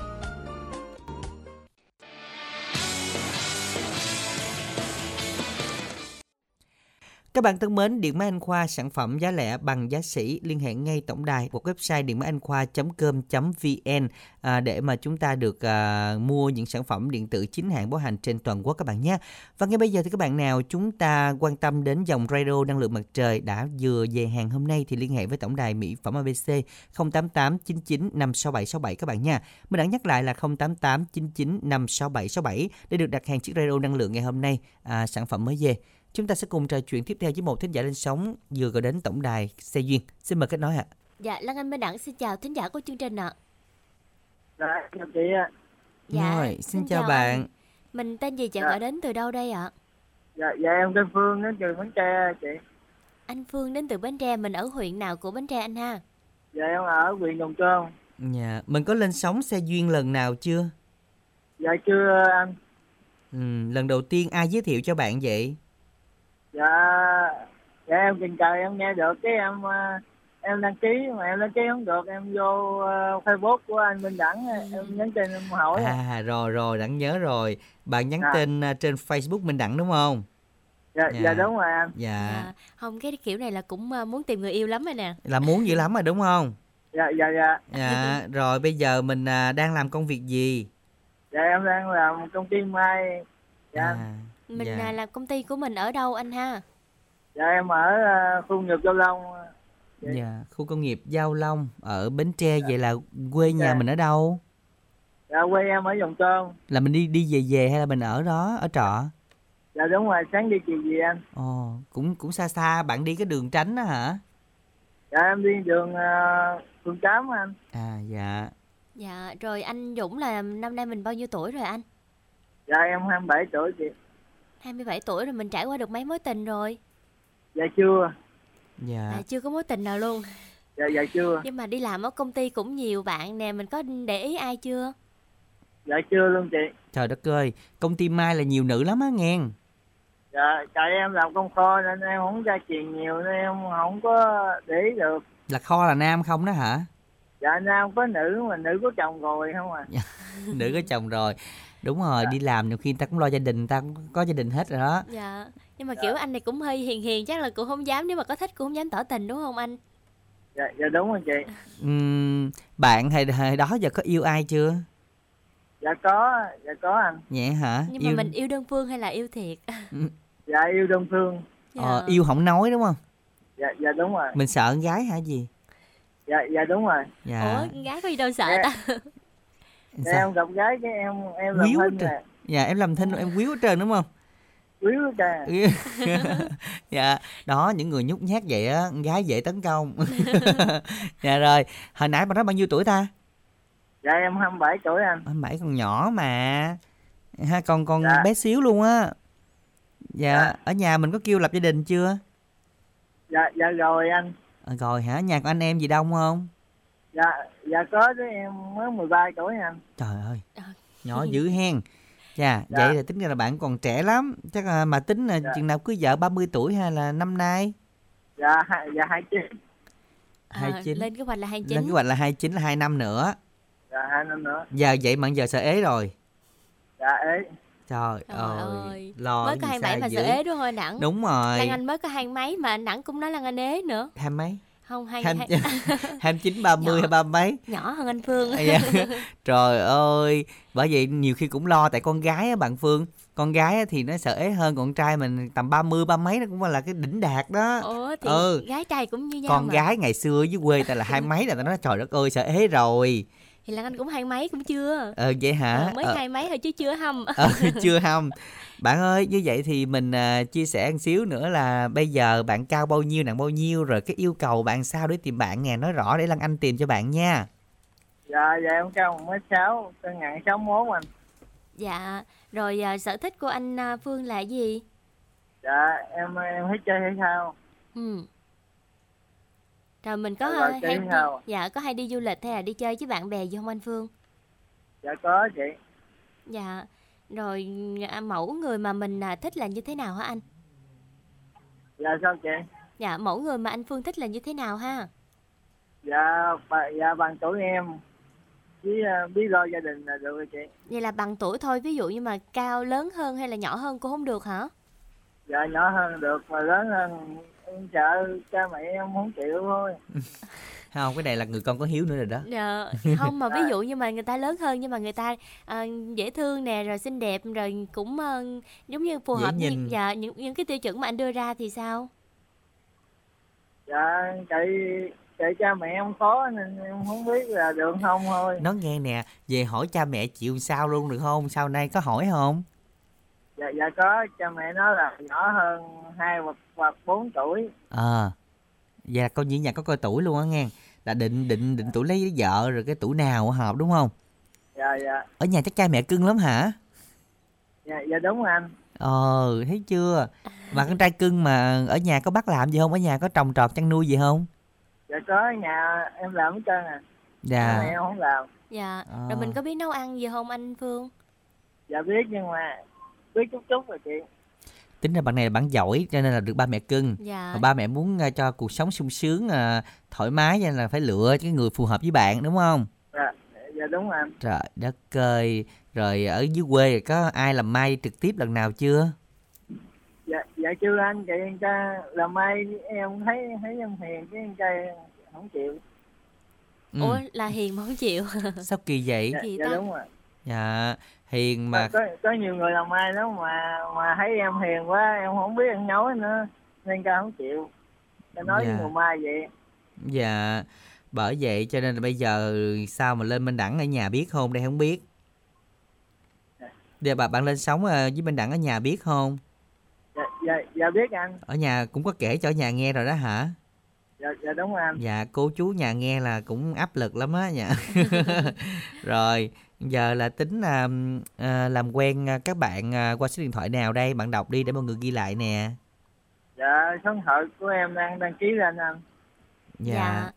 Các bạn thân mến, Điện máy Anh Khoa sản phẩm giá lẻ bằng giá sỉ liên hệ ngay tổng đài của website điện máy anh khoa.com.vn à, để mà chúng ta được à, mua những sản phẩm điện tử chính hãng bảo hành trên toàn quốc các bạn nhé. Và ngay bây giờ thì các bạn nào chúng ta quan tâm đến dòng radio năng lượng mặt trời đã vừa về hàng hôm nay thì liên hệ với tổng đài mỹ phẩm ABC 088 99 56767 các bạn nha. Mình đã nhắc lại là 088 99 56767 để được đặt hàng chiếc radio năng lượng ngày hôm nay à, sản phẩm mới về. Chúng ta sẽ cùng trò chuyện tiếp theo với một thính giả lên sóng vừa gọi đến tổng đài Xe Duyên. Xin mời kết nối ạ. Dạ, Lan Anh Minh Đẳng xin chào thính giả của chương trình ạ. Dạ, chào chị ạ. Dạ, Rồi, xin, xin chào, chào bạn. anh. Mình tên gì và Dạ. gọi đến từ đâu đây ạ? Dạ, dạ em tên Phương đến từ Bến Tre chị. Anh Phương đến từ Bến Tre, mình ở huyện nào của Bến Tre anh ha? Dạ em ở huyện Đồng Trơn. Dạ, mình có lên sóng Xe Duyên lần nào chưa? Dạ chưa anh. Ừ, lần đầu tiên ai giới thiệu cho bạn vậy? Dạ, dạ em tình cờ em nghe được cái em ờ, em đăng ký mà em đăng ký không được em vô ờ, Facebook của anh Minh Đẳng em nhắn tin em hỏi. À, rồi rồi, đặng nhớ rồi. Bạn nhắn Dạ. tin à, trên Facebook Minh Đẳng đúng không? Dạ, dạ. dạ đúng rồi anh. Dạ, À, không cái kiểu này là cũng à, muốn tìm người yêu lắm rồi nè. là muốn dữ lắm rồi đúng không? Dạ dạ dạ. Dạ, rồi bây giờ mình à, đang làm công việc gì? Dạ em đang làm công ty may. Dạ. À, Mình dạ. à, làm công ty của mình ở đâu anh ha? Dạ em ở ờ, khu nghiệp Châu Long. Dạ, khu công nghiệp Giao Long ở Bến Tre vậy là quê nhà Dạ. mình ở đâu? Dạ quê em ở Đồng Trơn. Là mình đi đi về về hay là mình ở đó ở trọ? Dạ đúng rồi, sáng đi chiều gì anh? Ồ, cũng cũng xa xa, bạn đi cái đường tránh đó hả? Dạ em đi đường uh, phường 8 anh. À dạ. Dạ, rồi anh Dũng là năm nay mình bao nhiêu tuổi rồi anh? Dạ em 27 tuổi chị. 27 tuổi rồi mình trải qua được mấy mối tình rồi? Dạ chưa. Dạ. À, chưa có mối tình nào luôn. Dạ dạ chưa. Nhưng mà đi làm ở công ty cũng nhiều bạn nè, mình có để ý ai chưa? Dạ chưa luôn chị. Trời đất ơi, công ty Mai là nhiều nữ lắm á nghe. Dạ tại em làm công kho nên em không ra truyền nhiều nên em không có để ý được. Là kho là nam không đó hả? Dạ nam có nữ mà nữ có chồng rồi không à. nữ có chồng rồi. Đúng rồi, đi làm nhiều khi người ta cũng lo gia đình, người ta cũng có gia đình hết rồi đó. Dạ, nhưng mà kiểu anh này cũng hơi hiền hiền chắc là cũng không dám nếu mà có thích cũng không dám tỏ tình đúng không anh? Dạ dạ đúng rồi chị. Ừm, bạn hồi, hồi đó giờ có yêu ai chưa? dạ có dạ có anh Vậy hả? Nhưng mà mình yêu đơn phương hay là yêu thiệt? dạ yêu đơn phương Ờ, yêu không nói đúng không? dạ dạ đúng rồi Mình sợ con gái hả gì? dạ dạ đúng rồi Dạ. Ủa, con gái có gì đâu sợ Dạ. ta? Dạ, em gặp gái cái em em làm Quýu trơn. nè Dạ em làm thinh em quýu trơn đúng không? quýu trơn dạ đó những người nhút nhát vậy á con gái dễ tấn công. Dạ rồi hồi nãy bà nói bao nhiêu tuổi ta? Dạ em 27 tuổi anh. anh bảy còn nhỏ mà. Ha con con Dạ. bé xíu luôn á. Dạ. Dạ. ở nhà mình có kêu lập gia đình chưa? Dạ dạ rồi anh. À, rồi hả? Nhà có anh em gì đông không? Dạ dạ có chứ em mới 13 tuổi anh trời ơi nhỏ dữ hen Chà, Dạ. vậy là tính ra là bạn còn trẻ lắm chắc là mà tính là Dạ. chừng nào cưới vợ 30 tuổi hay là năm nay dạ hai dạ hai chín À, 29 lên kế hoạch là lên 29. kế hoạch là 29 là hai năm nữa dạ hai năm nữa giờ vậy mà giờ sợ ế rồi dạ ế trời, Trời ơi ơi. lo mới có hai bảy mà dữ. sợ ế đúng không anh Đẳng? đúng rồi Lan Anh mới có hai mấy mà anh Đẳng cũng nói Lan Anh ế nữa. hai mấy Không, hai, hai hai... chín ba mươi hay ba mấy nhỏ hơn anh Phương. À, dạ. trời ơi bởi vậy nhiều khi cũng lo tại con gái á bạn phương con gái thì nó sợ ế hơn con trai mình tầm ba mươi ba mấy nó cũng là cái đỉnh đạt đó Ủa thì Ừ. gái trai cũng như nhau con mà. gái ngày xưa dưới quê ta là hai mấy là ta nói trời đất ơi sợ ế rồi Thì Lan Anh cũng hai mấy cũng chưa. ờ vậy hả Ờ, mới Ờ, hai mấy thôi chứ chưa hâm. ờ, chưa không bạn ơi như vậy thì mình à, chia sẻ một xíu nữa là bây giờ bạn cao bao nhiêu nặng bao nhiêu rồi cái yêu cầu bạn sao để tìm bạn nè nói rõ để Lan Anh tìm cho bạn nha dạ dạ em cao một mét sáu cân nặng sáu mốt anh Dạ, rồi à, sở thích của anh à, Phương là gì? dạ em em thích chơi thể thao Ừ. Rồi mình có Rồi, à, chơi hay đi, dạ có hay đi du lịch hay là đi chơi với bạn bè gì không anh Phương? dạ có chị Dạ. Rồi à, mẫu người mà mình à, thích là như thế nào hả anh? dạ sao chị Dạ, mẫu người mà anh Phương thích là như thế nào ha? dạ bà, dạ bằng tuổi em với uh, biết lo gia đình là được rồi chị Vậy là bằng tuổi thôi, ví dụ như mà cao lớn hơn hay là nhỏ hơn cũng không được hả? dạ nhỏ hơn được mà lớn hơn em sợ cha mẹ em không chịu thôi. Không cái này là người con có hiếu nữa rồi đó. Dạ, không mà ví dụ như mà người ta lớn hơn nhưng mà người ta à, dễ thương nè rồi xinh đẹp rồi cũng à, giống như phù Dễ hợp nhìn. như dạ những những cái tiêu chuẩn mà anh đưa ra thì sao? dạ tại tại cha mẹ em khó nên em không biết là được không thôi. Nó nghe nè về hỏi cha mẹ chịu sao luôn được không? Sau này có hỏi không dạ dạ có. Cha mẹ nói là nhỏ hơn hai hoặc hoặc bốn tuổi. Ờ vậy là coi như nhà có coi tuổi luôn á nghe. Là định định định tuổi lấy vợ rồi cái tuổi nào hợp đúng không? Dạ dạ. Ở nhà chắc cha mẹ cưng lắm hả? Dạ dạ đúng anh. Ờ thấy chưa? Mà con trai cưng mà ở nhà có bắt làm gì không? Ở nhà có trồng trọt chăn nuôi gì không? Dạ có ở nhà em làm hết trơn à. Dạ. Mẹ em không làm. Dạ, À. rồi mình có biết nấu ăn gì không anh Phương? dạ biết nhưng mà biết chút chút rồi chị. Tính ra bạn này là bạn giỏi cho nên là được ba mẹ cưng. Dạ. mà ba mẹ muốn ờ, cho cuộc sống sung sướng ờ, thoải mái cho nên là phải lựa cái người phù hợp với bạn đúng không? Dạ dạ đúng anh. Trời đất ơi. Rồi ở dưới quê có ai làm mai trực tiếp lần nào chưa? Dạ dạ chưa anh. Chị người ta làm mai em thấy thấy em hiền cái người ta không chịu. Ừ. Ủa là hiền mà không chịu. sao kỳ vậy? Dạ, dạ ta? đúng rồi. Dạ hiền mà. Có có nhiều người làm mai đó mà mà thấy em hiền quá em không biết ăn nói nữa nên ca không chịu. Ta nói Dạ. với người mai vậy. Dạ bởi vậy cho nên là bây giờ sao mà lên bên đẳng ở nhà biết không đây không biết? Giờ bà bạn lên sống ờ, với bên đẳng ở nhà biết không? Dạ dạ dạ biết anh. Ở nhà cũng có kể cho nhà nghe rồi đó hả? Dạ dạ đúng anh. Dạ cô chú nhà nghe là cũng áp lực lắm á dạ. Rồi giờ là tính là ờ, làm quen ờ, các bạn ờ, qua số điện thoại nào đây? Bạn đọc đi để mọi người ghi lại nè. Dạ số điện thoại của em đang đăng ký lên anh dạ,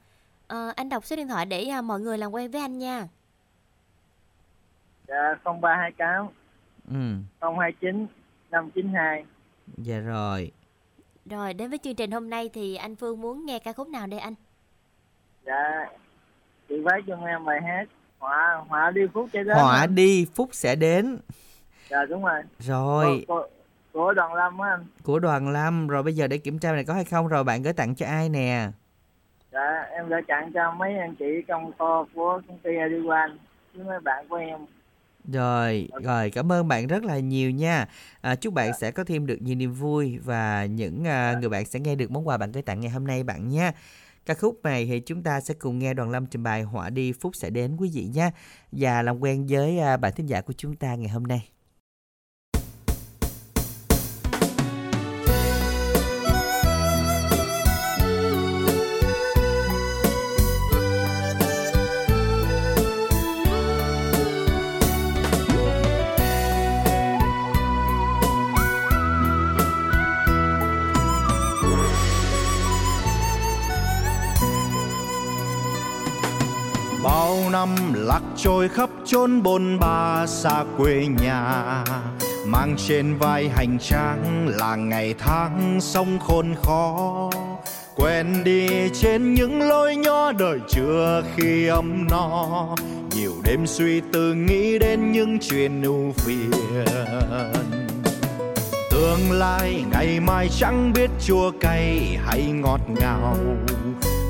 Ờ, anh đọc số điện thoại để à, mọi người làm quen với anh nha. dạ không ba hai tám. Ừ không hai chín năm chín hai. Dạ rồi. Rồi đến với chương trình hôm nay thì anh Phương muốn nghe ca khúc nào đây anh? dạ chị phát cho em bài hát họa họa đi phút cho đến họa đi phúc sẽ đến. Dạ đúng rồi. Rồi. Của, của, của đoàn lâm á anh. Của đoàn lâm. Rồi bây giờ để kiểm tra này có hay không? Rồi bạn gửi tặng cho ai nè? Dạ em đã tặng cho mấy anh chị trong kho của công ty Adiwan với mấy bạn của em. Rồi, rồi cảm ơn bạn rất là nhiều nha. À, chúc bạn sẽ có thêm được nhiều niềm vui và những à, người bạn sẽ nghe được món quà bạn gửi tặng ngày hôm nay bạn nha. Ca khúc này thì chúng ta sẽ cùng nghe Đoàn Lâm trình bày, Họa đi phút sẽ đến quý vị nha. Và làm quen với à, bạn thính giả của chúng ta ngày hôm nay. Năm lạc trôi khắp chốn bôn ba xa quê nhà, mang trên vai hành trang là ngày tháng sông khôn khó. Quen đi trên những lối nhỏ đời chưa khi ấm no, nhiều đêm suy tư nghĩ đến những chuyện ưu phiền tương lai ngày mai chẳng biết chua cay hay ngọt ngào.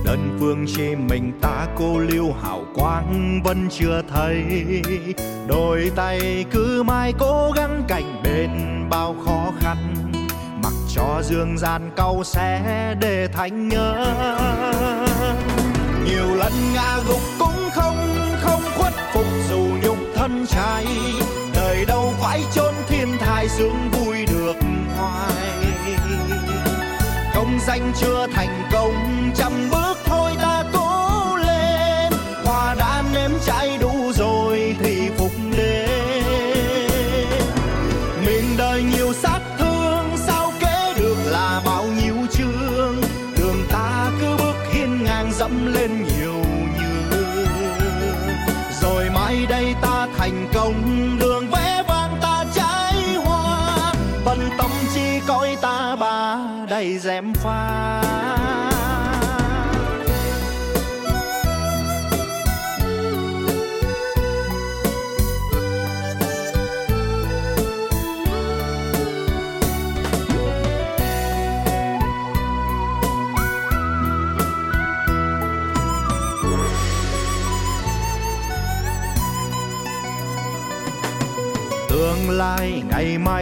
Đơn phương chỉ mình ta cô liêu hào quang vẫn chưa thấy. Đôi tay cứ mãi cố gắng cạnh bên bao khó khăn. Mặc cho dương gian cau xé để thành nhớ. Nhiều lần ngã gục cũng không không khuất phục dù nhục thân trai đời đâu phải chốn thiên thai sướng vui được hoài. Công danh chưa thành công, trăm bước thôi ta cố lên. Hoa đã nếm trái đủ rồi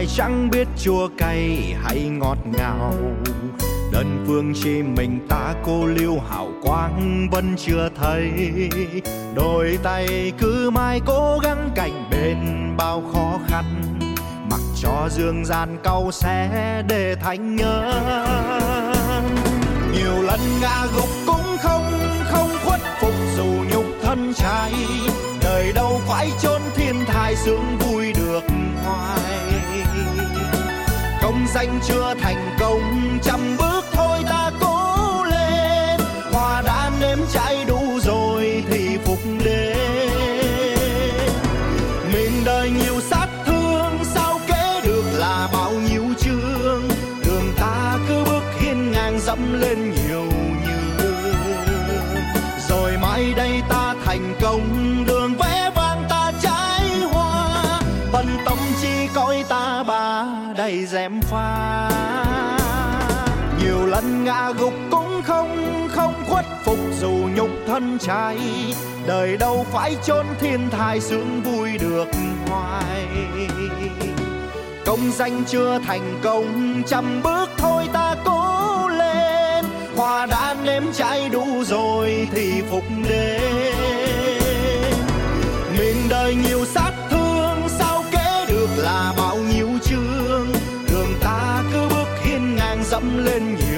ngày chẳng biết chua cay hay ngọt ngào. Đơn phương chỉ mình ta cô liêu hào quang vẫn chưa thấy. Đôi tay cứ mãi cố gắng cạnh bên bao khó khăn. Mặc cho dương gian cau xé để thành nhớ. Nhiều lần ngã gục cũng không không khuất phục dù nhục thân trai. Đời đâu phải chốn thiên thai sướng vui được hoài công danh chưa thành công trăm bước thôi ta gục cũng không không khuất phục dù nhục thân trai. Đời đâu phải chốn thiên thai sướng vui được hoài. Công danh chưa thành công, trăm bước thôi ta cố lên. Hoa đã nếm cháy đủ rồi thì phục đến mình đời nhiều sát thương, sao kể được là bao nhiêu chương? Đường ta cứ bước hiên ngang dẫm lên nhiều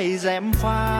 bà dèm pha.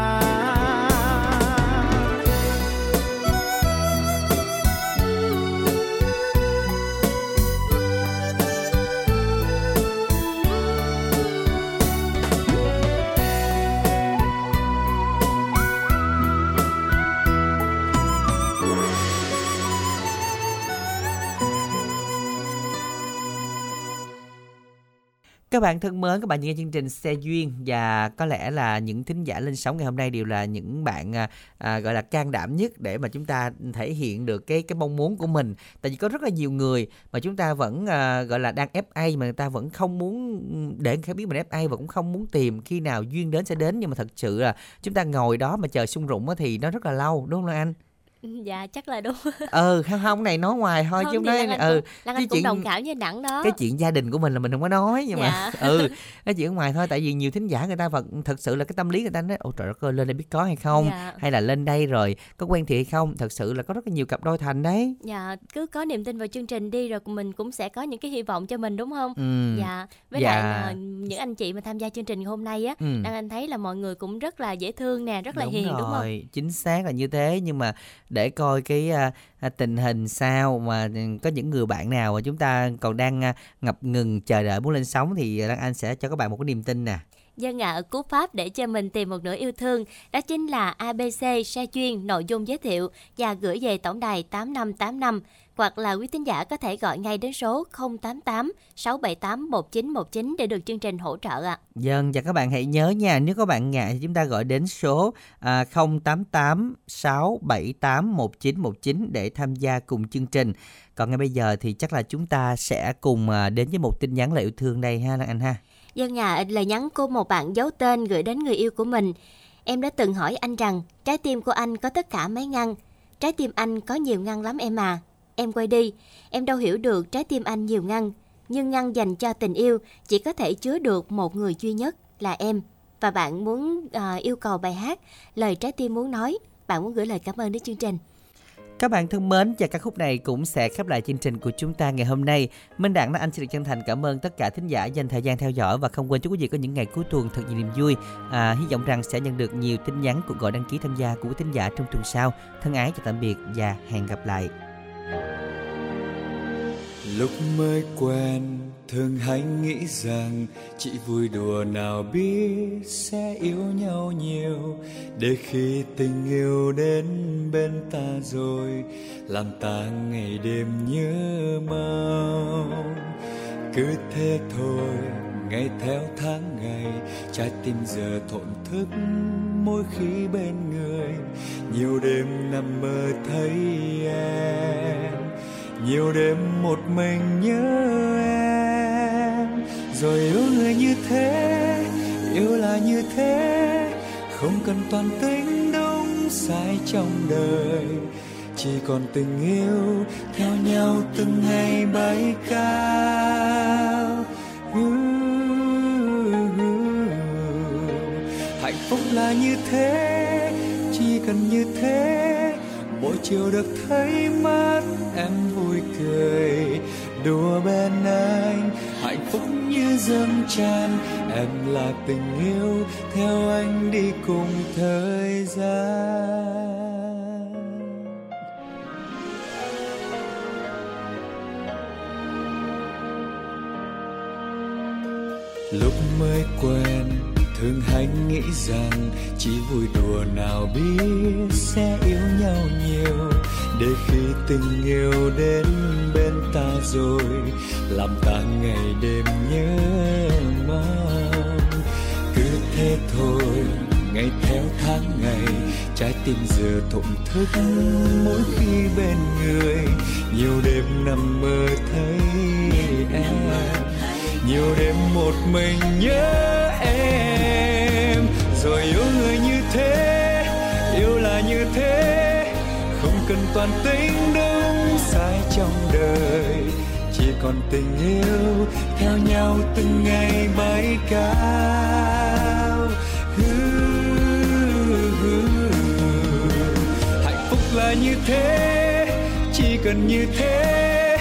Các bạn thân mến, các bạn nghe chương trình Xe Duyên và có lẽ là những thính giả lên sóng ngày hôm nay đều là những bạn à, à, gọi là can đảm nhất để mà chúng ta thể hiện được cái cái mong muốn của mình. Tại vì có rất là nhiều người mà chúng ta vẫn à, gọi là đang FA mà người ta vẫn không muốn để người khác biết mình FA và cũng không muốn tìm khi nào duyên đến sẽ đến nhưng mà thật sự là chúng ta ngồi đó mà chờ sung rụng thì nó rất là lâu đúng không anh? dạ chắc là đúng ừ không không này nói ngoài thôi Không chứ thì nói Lan ừ Lan Anh cũng đồng cảm với đẳng đó cái chuyện gia đình của mình là mình không có nói nhưng mà Dạ. ừ cái chuyện ở ngoài thôi tại vì nhiều thính giả người ta vẫn thật sự là cái tâm lý người ta nói ôi trời đất ơi lên đây biết có hay không Dạ. hay là lên đây rồi có quen thiệt hay không thật sự là có rất là nhiều cặp đôi thành đấy dạ cứ có niềm tin vào chương trình đi rồi mình cũng sẽ có những cái hy vọng cho mình đúng không Ừ. dạ với Dạ. lại những anh chị mà tham gia chương trình hôm nay á Ừ. đang anh thấy là mọi người cũng rất là dễ thương nè rất là đúng hiền rồi, đúng không chính xác là như thế nhưng mà để coi cái uh, tình hình sao mà ừ, có những người bạn nào mà chúng ta còn đang uh, ngập ngừng chờ đợi muốn lên sóng thì ờ, Lan Anh sẽ cho các bạn một cái niềm tin nè. Dân ạ, cú pháp để cho mình tìm một nửa yêu thương đó chính là ABC sai chuyên nội dung giới thiệu và gửi về tổng đài 8585 hoặc là quý tín giả có thể gọi ngay đến số 088 678 1919 để được chương trình hỗ trợ ạ. Dân và các bạn hãy nhớ nha, nếu có bạn ngại thì chúng ta gọi đến số à, 088 678 1919 để tham gia cùng chương trình. Còn ngay bây giờ thì chắc là chúng ta sẽ cùng à, đến với một tin nhắn lời yêu thương đây ha Lan Anh ha. Dân ạ, lời nhắn của một bạn giấu tên gửi đến người yêu của mình. Em đã từng hỏi anh rằng trái tim của anh có tất cả mấy ngăn. Trái tim anh có nhiều ngăn lắm em à. Em quay đi, em đâu hiểu được trái tim anh nhiều ngăn. Nhưng ngăn dành cho tình yêu chỉ có thể chứa được một người duy nhất là em. Và bạn muốn à, yêu cầu bài hát Lời trái tim muốn nói. Bạn muốn gửi lời cảm ơn đến chương trình. Các bạn thân mến và ca khúc này cũng sẽ khép lại chương trình của chúng ta ngày hôm nay. Minh Đặng Anh xin được chân thành cảm ơn tất cả thính giả dành thời gian theo dõi và không quên chúc quý vị có những ngày cuối tuần thật nhiều niềm vui. À, hy vọng rằng sẽ nhận được nhiều tin nhắn cuộc gọi đăng ký tham gia của thính giả trong tuần sau. Thân ái chào tạm biệt và hẹn gặp lại. Lúc mới quen, thường hay nghĩ rằng chị vui đùa nào biết sẽ yêu nhau nhiều. Để khi tình yêu đến bên ta rồi, làm ta ngày đêm nhớ mong. Cứ thế thôi, ngày theo tháng ngày, trái tim giờ thổn thức mỗi khi bên người. Nhiều đêm nằm mơ thấy em. Nhiều đêm một mình nhớ em. Rồi yêu người như thế, yêu là như thế. Không cần toàn tính đúng sai trong đời. Chỉ còn tình yêu theo nhau từng ngày bay cao. Hạnh phúc là như thế, chỉ cần như thế, mỗi chiều được thấy mắt em vui cười. Đùa bên anh, hạnh phúc như dâng tràn, em là tình yêu theo anh đi cùng thời gian. Lúc mới quen thường hay nghĩ rằng chỉ vui đùa nào biết sẽ yêu nhau nhiều. Để khi tình yêu đến bên ta rồi, làm ta ngày đêm nhớ mong. Cứ thế thôi, ngày theo tháng ngày, trái tim giờ thổn thức mỗi khi bên người. Nhiều đêm nằm mơ thấy em, nhiều đêm một mình nhớ em rồi yêu người như thế yêu là như thế. Không cần toàn tính đúng sai trong đời. Chỉ còn tình yêu theo nhau từng ngày bay cao. Hạnh phúc là như thế, chỉ cần như thế.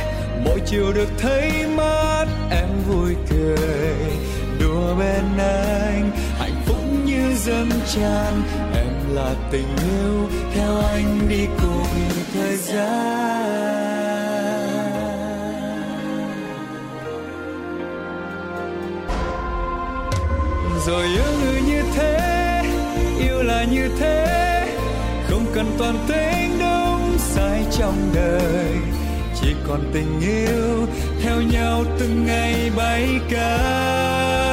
Mỗi chiều được thấy mắt em vui cười. Đùa bên anh, hạnh dâng tràn. Em là tình yêu, theo anh đi cùng thời gian. Rồi yêu người như thế, yêu là như thế. Không cần toàn tính đúng sai trong đời. Chỉ còn tình yêu, theo nhau từng ngày bay cao.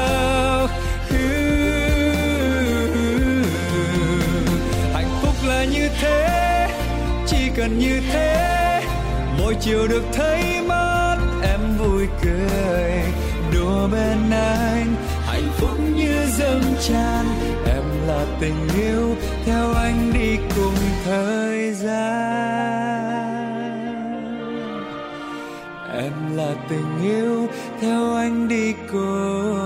Cần như thế. Mỗi chiều được thấy mắt, em vui cười. Đùa bên anh, hạnh phúc như dâng tràn. Em là tình yêu, theo anh đi cùng thời gian. Em là tình yêu, theo anh đi cùng